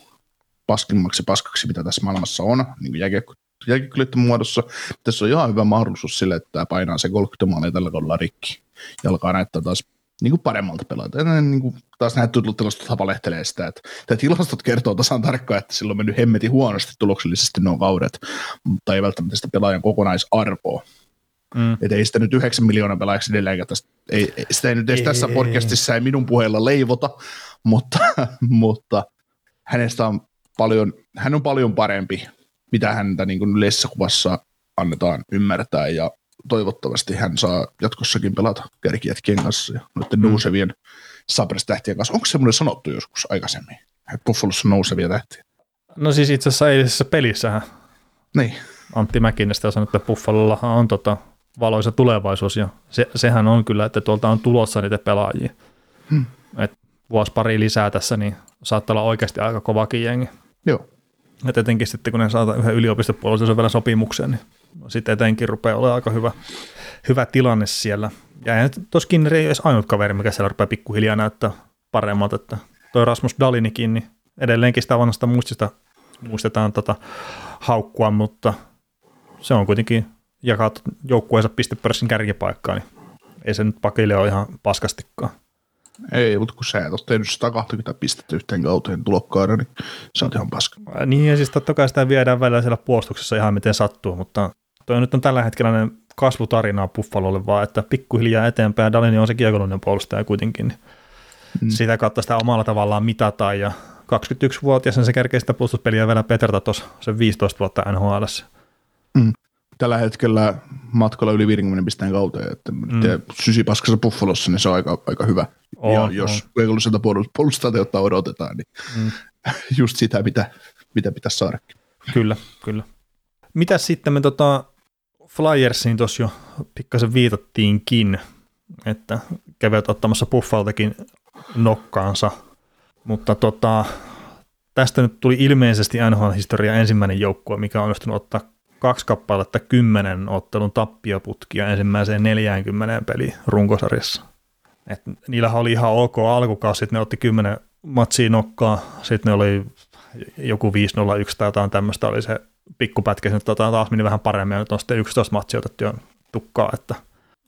paskimmaksi paskaksi, mitä tässä maailmassa on, niin kuin jääkiekkoilijoiden muodossa. Tässä on ihan hyvä mahdollisuus sille, että tämä painaa se 30 maalia tällä kaudella rikki ja alkaa näyttää taas niin kuin paremmalta pelata. Ja niin kuin taas näitä tutut tilastot hapalehtelee sitä, että tämä tilastot kertoo tasan tarkkaan, että silloin on mennyt hemmeti huonosti tuloksellisesti nuo kaudet, mutta ei välttämättä sitä pelaajan kokonaisarvoa. Mm. Että ei sitä nyt 9 miljoonaa pelaajaksi edelleenkään tästä, ei, sitä ei nyt edes ei, tässä podcastissa ei minun puheella leivota, mutta, mutta hänestä on paljon, hän on paljon parempi, mitä häntä niin kuin yleisessä kuvassa annetaan ymmärtää ja toivottavasti hän saa jatkossakin pelata kärkijätkien kanssa ja noiden mm. nousevien Sabres-tähtien kanssa. Onko semmoinen sanottu joskus aikaisemmin, että Buffalossa on nousevia tähtiä? No siis itse asiassa eilisessä pelissähän niin. Antti Mäkinnestä on sanonut, että Buffalolla on tota valoisa tulevaisuus ja se, sehän on kyllä, että tuolta on tulossa niitä pelaajia. Hmm. Et vuosi pari lisää tässä, niin saattaa olla oikeasti aika kovakin jengi. Joo. Et etenkin sitten, kun ne saata yhden yliopistopuolisen vielä sopimukseen, niin sitten etenkin rupeaa olemaan aika hyvä, hyvä tilanne siellä. Ja toskin ei edes ainut kaveri, mikä siellä rupeaa pikkuhiljaa näyttää paremmalta, että toi Rasmus Dalinikin, niin edelleenkin sitä vanhasta muistista muistetaan tota haukkua, mutta se on kuitenkin jakaa joukkueensa pistepörssin kärkipaikkaa, niin ei se nyt pakille ole ihan paskastikaan. Ei, mutta kun sä et ole tehnyt 120 pistettä yhteen kauteen tulokkaana, niin sä oot ihan paska. Niin, ja siis totta kai sitä viedään välillä siellä puolustuksessa ihan miten sattuu, mutta toi nyt on tällä hetkellä kasvutarinaa Buffalolle vaan, että pikkuhiljaa eteenpäin, Dalini on se kiekollinen puolustaja kuitenkin, niin mm. sitä kautta sitä omalla tavallaan mitataan, ja 21-vuotias se kerkee sitä puolustuspeliä vielä Peterta tuossa sen 15 vuotta NHL. Mm tällä hetkellä matkalla yli 50 pisteen kauteen, että mm. sysipaskassa Buffalossa, niin se on aika, aika hyvä. Oh, ja jos rekolliselta puolustajalta odotetaan, niin mm. just sitä, mitä, mitä pitäisi saada. Kyllä, kyllä. Mitä sitten me tota Flyersiin tuossa jo pikkasen viitattiinkin, että kävivät ottamassa Buffaltakin nokkaansa, mutta tota, tästä nyt tuli ilmeisesti NHL-historia ensimmäinen joukkue, mikä on onnistunut ottaa kaksi kappaletta kymmenen ottelun tappioputkia ensimmäiseen 40 peli runkosarjassa. Et niillä oli ihan ok alkukausi, sitten ne otti kymmenen matsia nokkaa, sitten ne oli joku 5-0-1 tai jotain tämmöistä oli se pikkupätkä, tota, taas meni vähän paremmin, ja nyt on sitten 11 matsia otettu jo tukkaa, että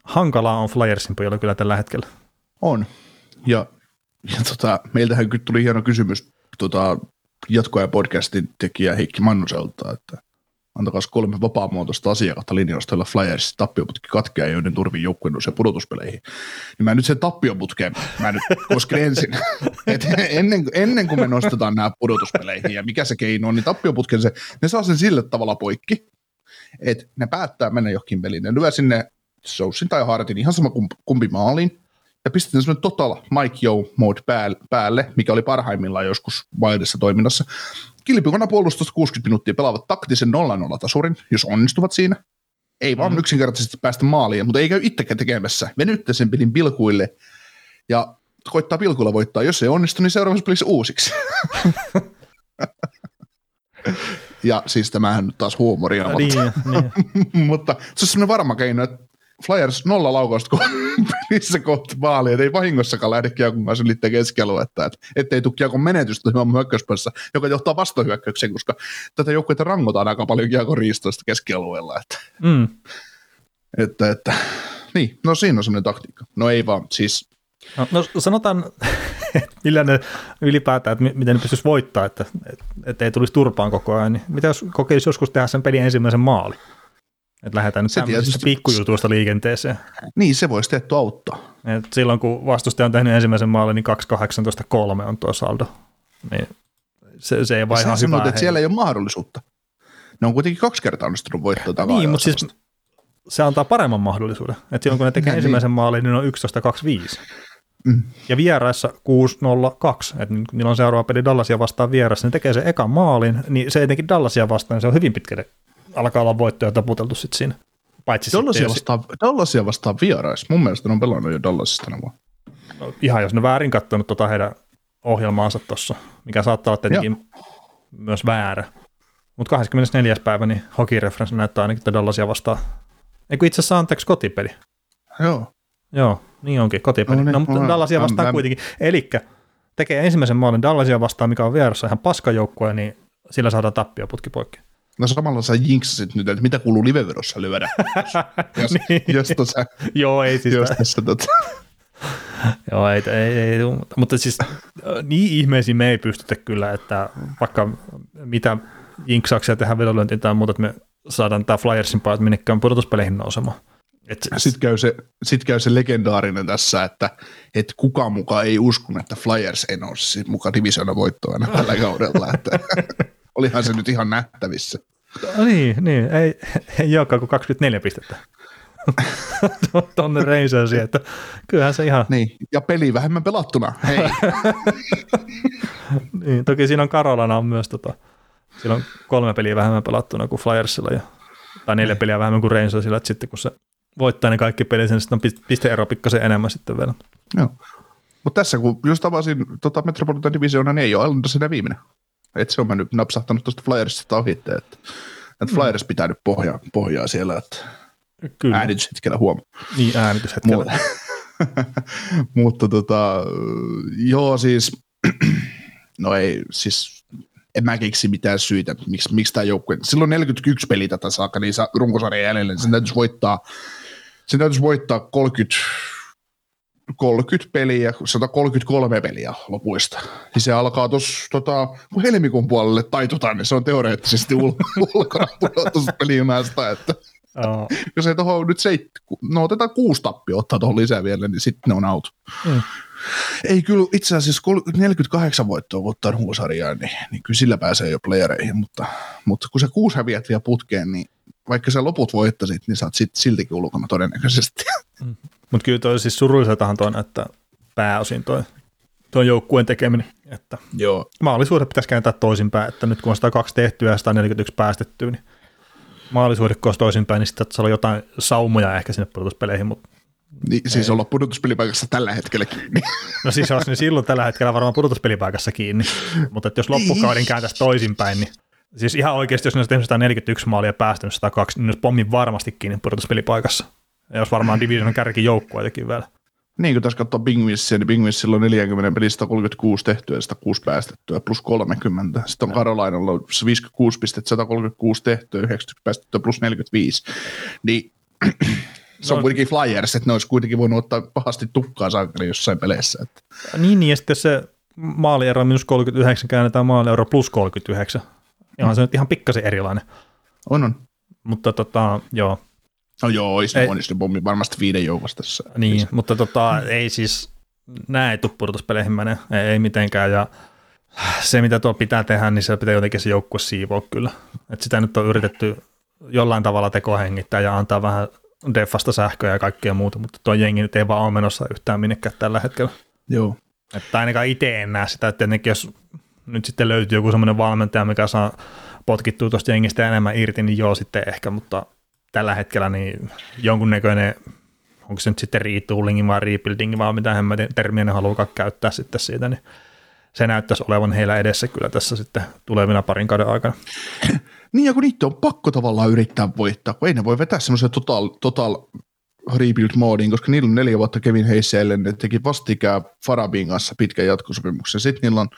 hankalaa on Flyersin pojalla kyllä tällä hetkellä. On, ja, ja tota, meiltähän tuli hieno kysymys tota, jatkoa podcastin tekijä Heikki Mannuselta, että antakaa kolme vapaamuotoista asiakasta linjausta, joilla Flyers tappioputki katkeaa, joiden turvii joukkueen ja pudotuspeleihin. Niin mä nyt sen tappioputkeen, mä nyt kosken ensin, Et ennen, ennen kuin me nostetaan nämä pudotuspeleihin ja mikä se keino on, niin tappioputken se, ne saa sen sillä tavalla poikki, että ne päättää mennä johonkin peliin. Ne lyö sinne Soussin tai Hartin ihan sama kumpi maaliin, ja pistetään semmoinen total Mike Joe mode päälle, mikä oli parhaimmillaan joskus Wildessa toiminnassa. Kilpikonna puolustus 60 minuuttia pelaavat taktisen 0-0 tasurin, jos onnistuvat siinä. Ei vaan mm. yksinkertaisesti päästä maaliin, mutta ei käy itsekään tekemässä. Venytte sen pelin pilkuille ja koittaa pilkuilla voittaa. Jos ei onnistu, niin seuraavassa pelissä uusiksi. ja siis tämähän nyt taas huumoria. Niin, niin. mutta se on semmoinen varma keino, että Flyers nolla laukausta pelissä kohti maalia, että ei vahingossakaan lähde Kiekon kanssa ylittää keskialuetta, että ettei tule Kiekon menetystä hyökkäyspäässä, joka johtaa vastohyökkäykseen, koska tätä joukkuetta rangotaan aika paljon Kiekon riistoista keskialueella. Että, mm. että, että, niin, no siinä on semmoinen taktiikka. No ei vaan, siis No, no sanotaan, millä ne ylipäätään, että miten ne pystyisi voittaa, että, että, että ei tulisi turpaan koko ajan, niin mitä jos kokeisi joskus tehdä sen pelin ensimmäisen maali? Että lähdetään nyt tämmöisistä pikkujutuista liikenteeseen. Niin, se voisi tehty auttaa. Et silloin kun vastustaja on tehnyt ensimmäisen maalin, niin 2.18.3 on tuo saldo. Niin se, se ei vaan ihan hyvä. että siellä ei ole mahdollisuutta. Ne on kuitenkin kaksi kertaa onnistunut voittaa takaa. Niin, mutta siis se antaa paremman mahdollisuuden. Että silloin kun ne tekee niin. ensimmäisen maalin, niin on 11.25. Mm. Ja vieraissa 6-0-2, että niillä on seuraava peli Dallasia vastaan vieressä, ne tekee sen ekan maalin, niin se etenkin Dallasia vastaan, niin se on hyvin pitkälle alkaa olla voittoja taputeltu sitten siinä. Paitsi Dallasia, vastaan, Dallasia vastaan vierais. Mun mielestä ne on pelannut jo Dallasista tänä vuonna. No, ihan jos ne väärin katsonut tota heidän ohjelmaansa tuossa, mikä saattaa olla tietenkin Joo. myös väärä. Mutta 24. päivä, niin hockey reference näyttää ainakin, että Dallasia vastaan. Eikö itse asiassa anteeksi kotipeli? Joo. Joo, niin onkin, kotipeli. No No, niin, no mutta mä- Dallasia vastaan mä- kuitenkin. Elikkä tekee ensimmäisen maalin Dallasia vastaan, mikä on vieressä ihan paskajoukkue, niin sillä saadaan tappio putki poikki. No samalla sä jinksasit nyt, että mitä kuuluu livevedossa lyödä. jos, Niin. jos, tuossa, Joo, ei siis, jos tässä tota, joo, ei, ei, ei, mutta, siis niin ihmeisiin me ei pystytä kyllä, että vaikka mitä jinksauksia tehdään vedonlyöntiin tai muuta, että me saadaan tämä Flyersin pajat minnekään pudotuspeleihin nousemaan. Et, Sitten käy, se, sit käy se legendaarinen tässä, että et kukaan mukaan ei uskonut, että Flyers ei nouse sit mukaan divisiona voittoa tällä kaudella. Että, olihan se nyt ihan nähtävissä. No niin, niin, ei, ei olekaan kuin 24 pistettä. Tuonne Rangersiin, että kyllähän se ihan, Niin, ja peli vähemmän pelattuna. Hei, niin, toki siinä on Karolana on myös tota, sillä on kolme peliä vähemmän pelattuna kuin Flyersilla, ja, tai neljä peliä vähemmän kuin Rangersilla, että sitten kun se voittaa ne kaikki pelit, niin sitten on pist- pisteero pikkasen enemmän sitten vielä. Joo. Mutta tässä kun just tavasin tota Metropolitan Divisiona, niin ei ole Islanders enää viimeinen. Et se on mennyt napsahtanut tuosta Flyersista ohi, että, että Flyers pitää nyt pohjaa, pohjaa siellä, että Kyllä, äänityshetkellä huomaa. niin äänityshetkellä. Mutta, tota, joo siis, no ei, siis en mä keksi mitään syitä, miksi, miksi tämä joukkue, silloin 41 peliä tätä saakka, niin saa runkosarjan jäljellä, niin sen täytyisi voittaa, sen täytyisi voittaa 30, 30 peliä, 133 peliä lopuista. Niin se alkaa tuossa, tota, kun helmikuun puolelle taitutaan, niin se on teoreettisesti ul- ulkona pudotuspelijunasta, että Joo. jos ei tuohon nyt seit, no otetaan kuusi tappia, ottaa tuohon lisää vielä, niin sitten ne on out. Mm. Ei kyllä itse asiassa kol- 48 voittoa voittaa runkosarjaa, niin, niin kyllä sillä pääsee jo playereihin, mutta, mutta kun sä kuusi häviät vielä putkeen, niin vaikka sä loput voittasit, niin sä oot sit siltikin ulkona todennäköisesti. Mutta kyllä toi siis surulliseltahan toi näyttää pääosin toi, toi joukkueen tekeminen, että Joo. maalisuudet pitäisi kääntää toisinpäin, että nyt kun on 102 tehtyä ja 141 päästettyä, niin maalisuudet kun olisi toisinpäin, niin sitten olla jotain saumoja ehkä sinne pudotuspeleihin, mutta Niin, siis olla pudotuspelipaikassa tällä hetkellä kiinni. no siis olisi niin silloin tällä hetkellä varmaan pudotuspelipaikassa kiinni, mutta että jos loppukauden kääntäisi toisinpäin, niin siis ihan oikeasti, jos ne olisi tehnyt 141 maalia ja päästänyt 102, niin ne olisi pommin varmasti kiinni pudotuspelipaikassa. Ja jos varmaan divisionan kärki joukkueitakin vielä. niin kuin tässä katsoo Bing Wissia, niin Bing Wissillä on 40 pelistä 36 tehtyä ja 106 päästettyä plus 30. Sitten on Carolinalla 56 pistettä, 136 tehtyä, 90 päästettyä plus 45. Niin se on No. kuitenkin Flyers, että ne olisi kuitenkin voinut ottaa pahasti tukkaa saakeli jossain peleissä. Että. Niin, niin ja sitten se maaliero minus 39 käännetään maaliero plus 39. Ja on se nyt ihan pikkasen erilainen. On, on. Mutta tota, joo, No joo, olisi Ei. onnistunut pommi varmasti viiden joukossa tässä. niin, mutta tota, ei siis, nämä ei tule pudotuspeleihin mene, ei, ei mitenkään, ja se mitä tuo pitää tehdä, niin se pitää jotenkin se joukkue siivoa kyllä. Et sitä nyt on yritetty jollain tavalla tekohengittää ja antaa vähän defasta sähköä ja kaikkea muuta, mutta tuo jengi nyt ei vaan ole menossa yhtään minnekään tällä hetkellä. Joo. Että ainakaan itse en näe sitä, että tietenkin jos nyt sitten löytyy joku semmoinen valmentaja, mikä saa potkittua tuosta jengistä enemmän irti, niin joo sitten ehkä, mutta tällä hetkellä niin jonkunnäköinen, onko se nyt sitten retooling vai rebuilding vai mitä hemmetin termiä ne haluaa käyttää sitten siitä, niin se näyttäisi olevan heillä edessä kyllä tässä sitten tulevina parin kauden aikana. Niin ja kun niitä on pakko tavallaan yrittää voittaa, kun ei ne voi vetää semmoisen total, total rebuild-moodiin, koska niillä on neljä vuotta Kevin Heiselle, ne teki vastikään Farabin kanssa pitkän jatkosopimuksen. Sitten niillä on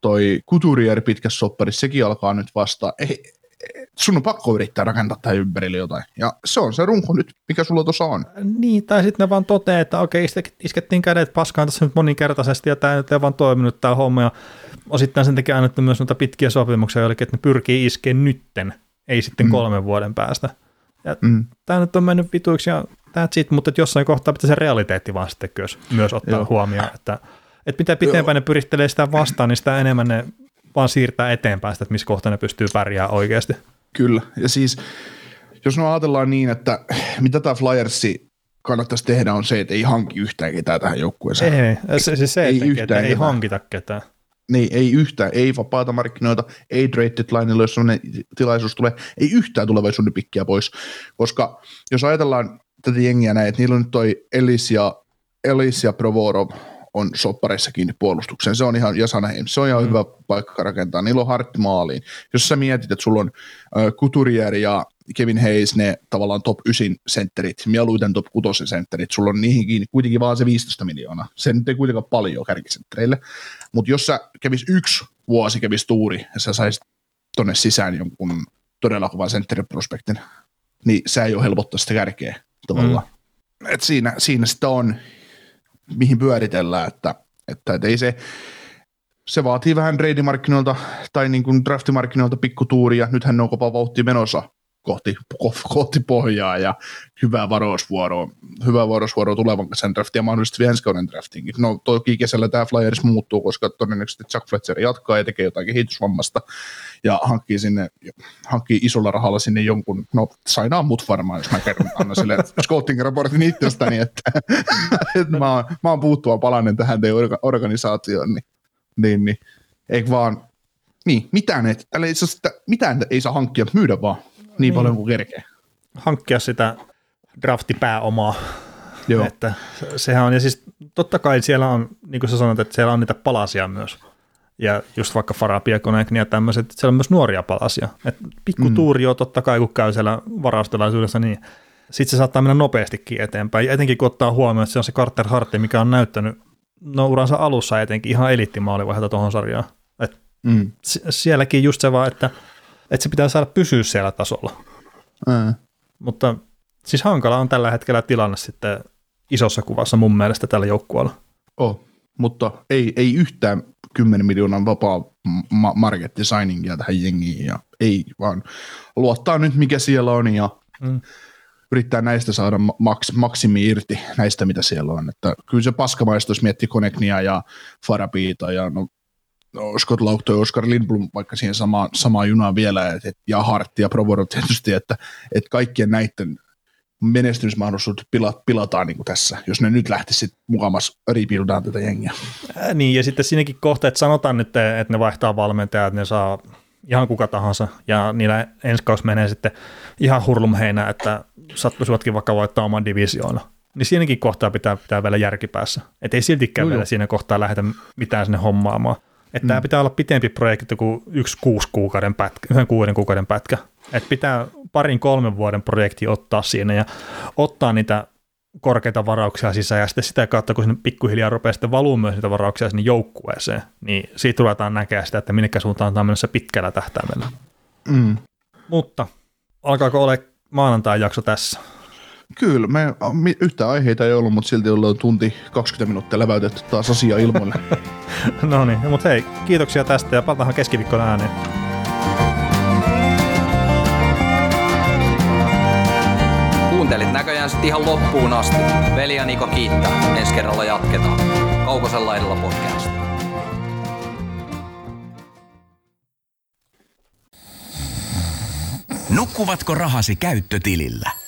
toi Couturier pitkä soppari, sekin alkaa nyt vasta. Ei, sun on pakko yrittää rakentaa tähän ympärille jotain. Ja se on se runko nyt, mikä sulla tuossa on. Niin, tai sitten ne vaan toteaa, että okei, iske- iskettiin kädet paskaan tässä nyt moninkertaisesti ja tämä nyt ei vaan toiminut tämä homma. Ja osittain sen takia annettu myös noita pitkiä sopimuksia joillekin, että ne pyrkii iskeen nytten, ei sitten Mm. kolmen vuoden päästä. Ja Mm. tämä nyt on mennyt vituiksi ja that's it, mutta jossain kohtaa pitää se realiteetti vaan sitten myös, myös ottaa Joo. Huomioon, että, että mitä pitempään ne pyrittelee sitä vastaan, niin sitä enemmän ne vaan siirtää eteenpäin sitä, että missä kohtaa ne pystyy pärjäämään oikeasti. Kyllä, ja siis jos no ajatellaan niin, että mitä tämä Flyersi kannattaisi tehdä on se, että ei hanki yhtään ketään tähän joukkueeseen. Ei, se, se, se Ei yhtään että ei ketään. hankita ketään. Niin, ei yhtään, ei vapaata markkinoita, ei trade deadlineilla, jos sellainen tilaisuus tulee, ei yhtään tulevaisuuden pikkiä pois, koska jos ajatellaan tätä jengiä näin, että niillä on nyt toi Ellis ja, Ellis ja Provorov on soppareissa kiinni puolustukseen. Se on ihan, ja Sanaheim, se on ihan mm. hyvä paikka rakentaa. Niillä on hartti maaliin. Jos sä mietit, että sulla on äh, Couturier ja Kevin Hayes, ne tavallaan top 9 sentterit, mieluiten top 6 sentterit, sulla on niihin kiinni kuitenkin vaan se 15 miljoonaa. Se nyt ei kuitenkaan paljon kärkisenttereille, mutta jos sä kävis yksi vuosi kävis tuuri ja sä saisit tonne sisään jonkun todella kovan sentteriprospektin, niin se ei ole helpottaa sitä kärkeä tavallaan. Mm. Et siinä, siinä sitä on, mihin pyöritellään, että, että, että ei se, se vaatii vähän trade-markkinoilta tai niin kuin draftimarkkinoilta pikkutuuria. Nythän ne on kova vauhti menossa kohti, kohti pohjaa ja hyvää varousvuoroa, hyvää varousvuoroa tulevan kesän draftia ja mahdollisesti ensi kauden draftinkin. No toki kesällä tämä Flyers muuttuu, koska todennäköisesti Chuck Fletcher jatkaa ja tekee jotain kehitysvammasta ja hankkii, sinne, hankkii isolla rahalla sinne jonkun, no sainaa mut varmaan, jos mä kerron, annan sille scouting raportin itsestäni, että, että mä, oon, mä oon puuttua palanen tähän teidän organisaatioon, niin, niin, niin eikö vaan, niin, mitään, et, saa, mitään ei saa hankkia, myydä vaan niin, niin. paljon kuin kerkee. Hankkia sitä draftipääomaa. Joo. Että sehän on, ja siis totta kai siellä on, niin kuin sä sanoit, että siellä on niitä palasia myös ja just vaikka Farapiekonek ja tämmöiset, että siellä on myös nuoria palasia. Et pikku mm. tuuri on totta kai, kun käy siellä varaustelaisuudessa, niin sitten se saattaa mennä nopeastikin eteenpäin. Ja etenkin kun ottaa huomioon, että se on se Carter Hartti, mikä on näyttänyt no uransa alussa etenkin ihan elittimaalivaiheita tuohon sarjaan. Et mm. Sielläkin just se vaan, että, että se pitää saada pysyä siellä tasolla. Mm. Mutta siis hankala on tällä hetkellä tilanne sitten isossa kuvassa mun mielestä tällä joukkueella. Oh, mutta ei, ei yhtään 10 miljoonan vapaa ma- market designingia tähän jengiin ja ei vaan luottaa nyt mikä siellä on ja mm. yrittää näistä saada maks- maksimi irti näistä mitä siellä on. Että kyllä se paskamaista, jos miettii Koneknia ja Farabiita ja no, no Scott Laukto ja Oscar Lindblom vaikka siihen samaan, samaan junaan vielä et, et, ja Hart ja Provoro tietysti, että et kaikkien näiden menestymismahdollisuudet pila, pilataan niin kuin tässä, jos ne nyt lähtisi mukamassa rebuildaan tätä jengiä. Ää, niin, ja sitten siinäkin kohta, että sanotaan nyt, että ne vaihtaa valmentajaa, että ne saa ihan kuka tahansa, ja niillä ensi kausi menee sitten ihan hurlumheinä, että sattuisivatkin vaikka voittaa oman divisioona. Niin siinäkin kohtaa pitää pitää vielä järkipäässä. Että ei siltikään no vielä siinä kohtaa lähdetä mitään sinne hommaamaan. Että mm. tämä pitää olla pitempi projekti kuin yksi kuusi kuukauden pätkä, yhden kuuden kuukauden pätkä. Että pitää parin kolmen vuoden projekti ottaa siinä ja ottaa niitä korkeita varauksia sisään ja sitten sitä kautta, kun sinne pikkuhiljaa rupeaa sitten valuu myös niitä varauksia sinne joukkueeseen, niin siitä ruvetaan näkemään sitä, että minne suuntaan on menossa pitkällä tähtäimellä. Mm. Mutta alkaako ole maanantai-jakso tässä? Kyllä, me yhtä aiheita ei ollut, mutta silti ollaan tunti 20 minuuttia läväytetty taas asia ilmoille. no niin, mutta hei, kiitoksia tästä ja palataan keskiviikkona ääneen. Kuuntelit näköjään sitten ihan loppuun asti. Veli ja Niko kiittää. Ensi kerralla jatketaan. Kaukosella edellä podcast. Nukkuvatko rahasi käyttötilillä?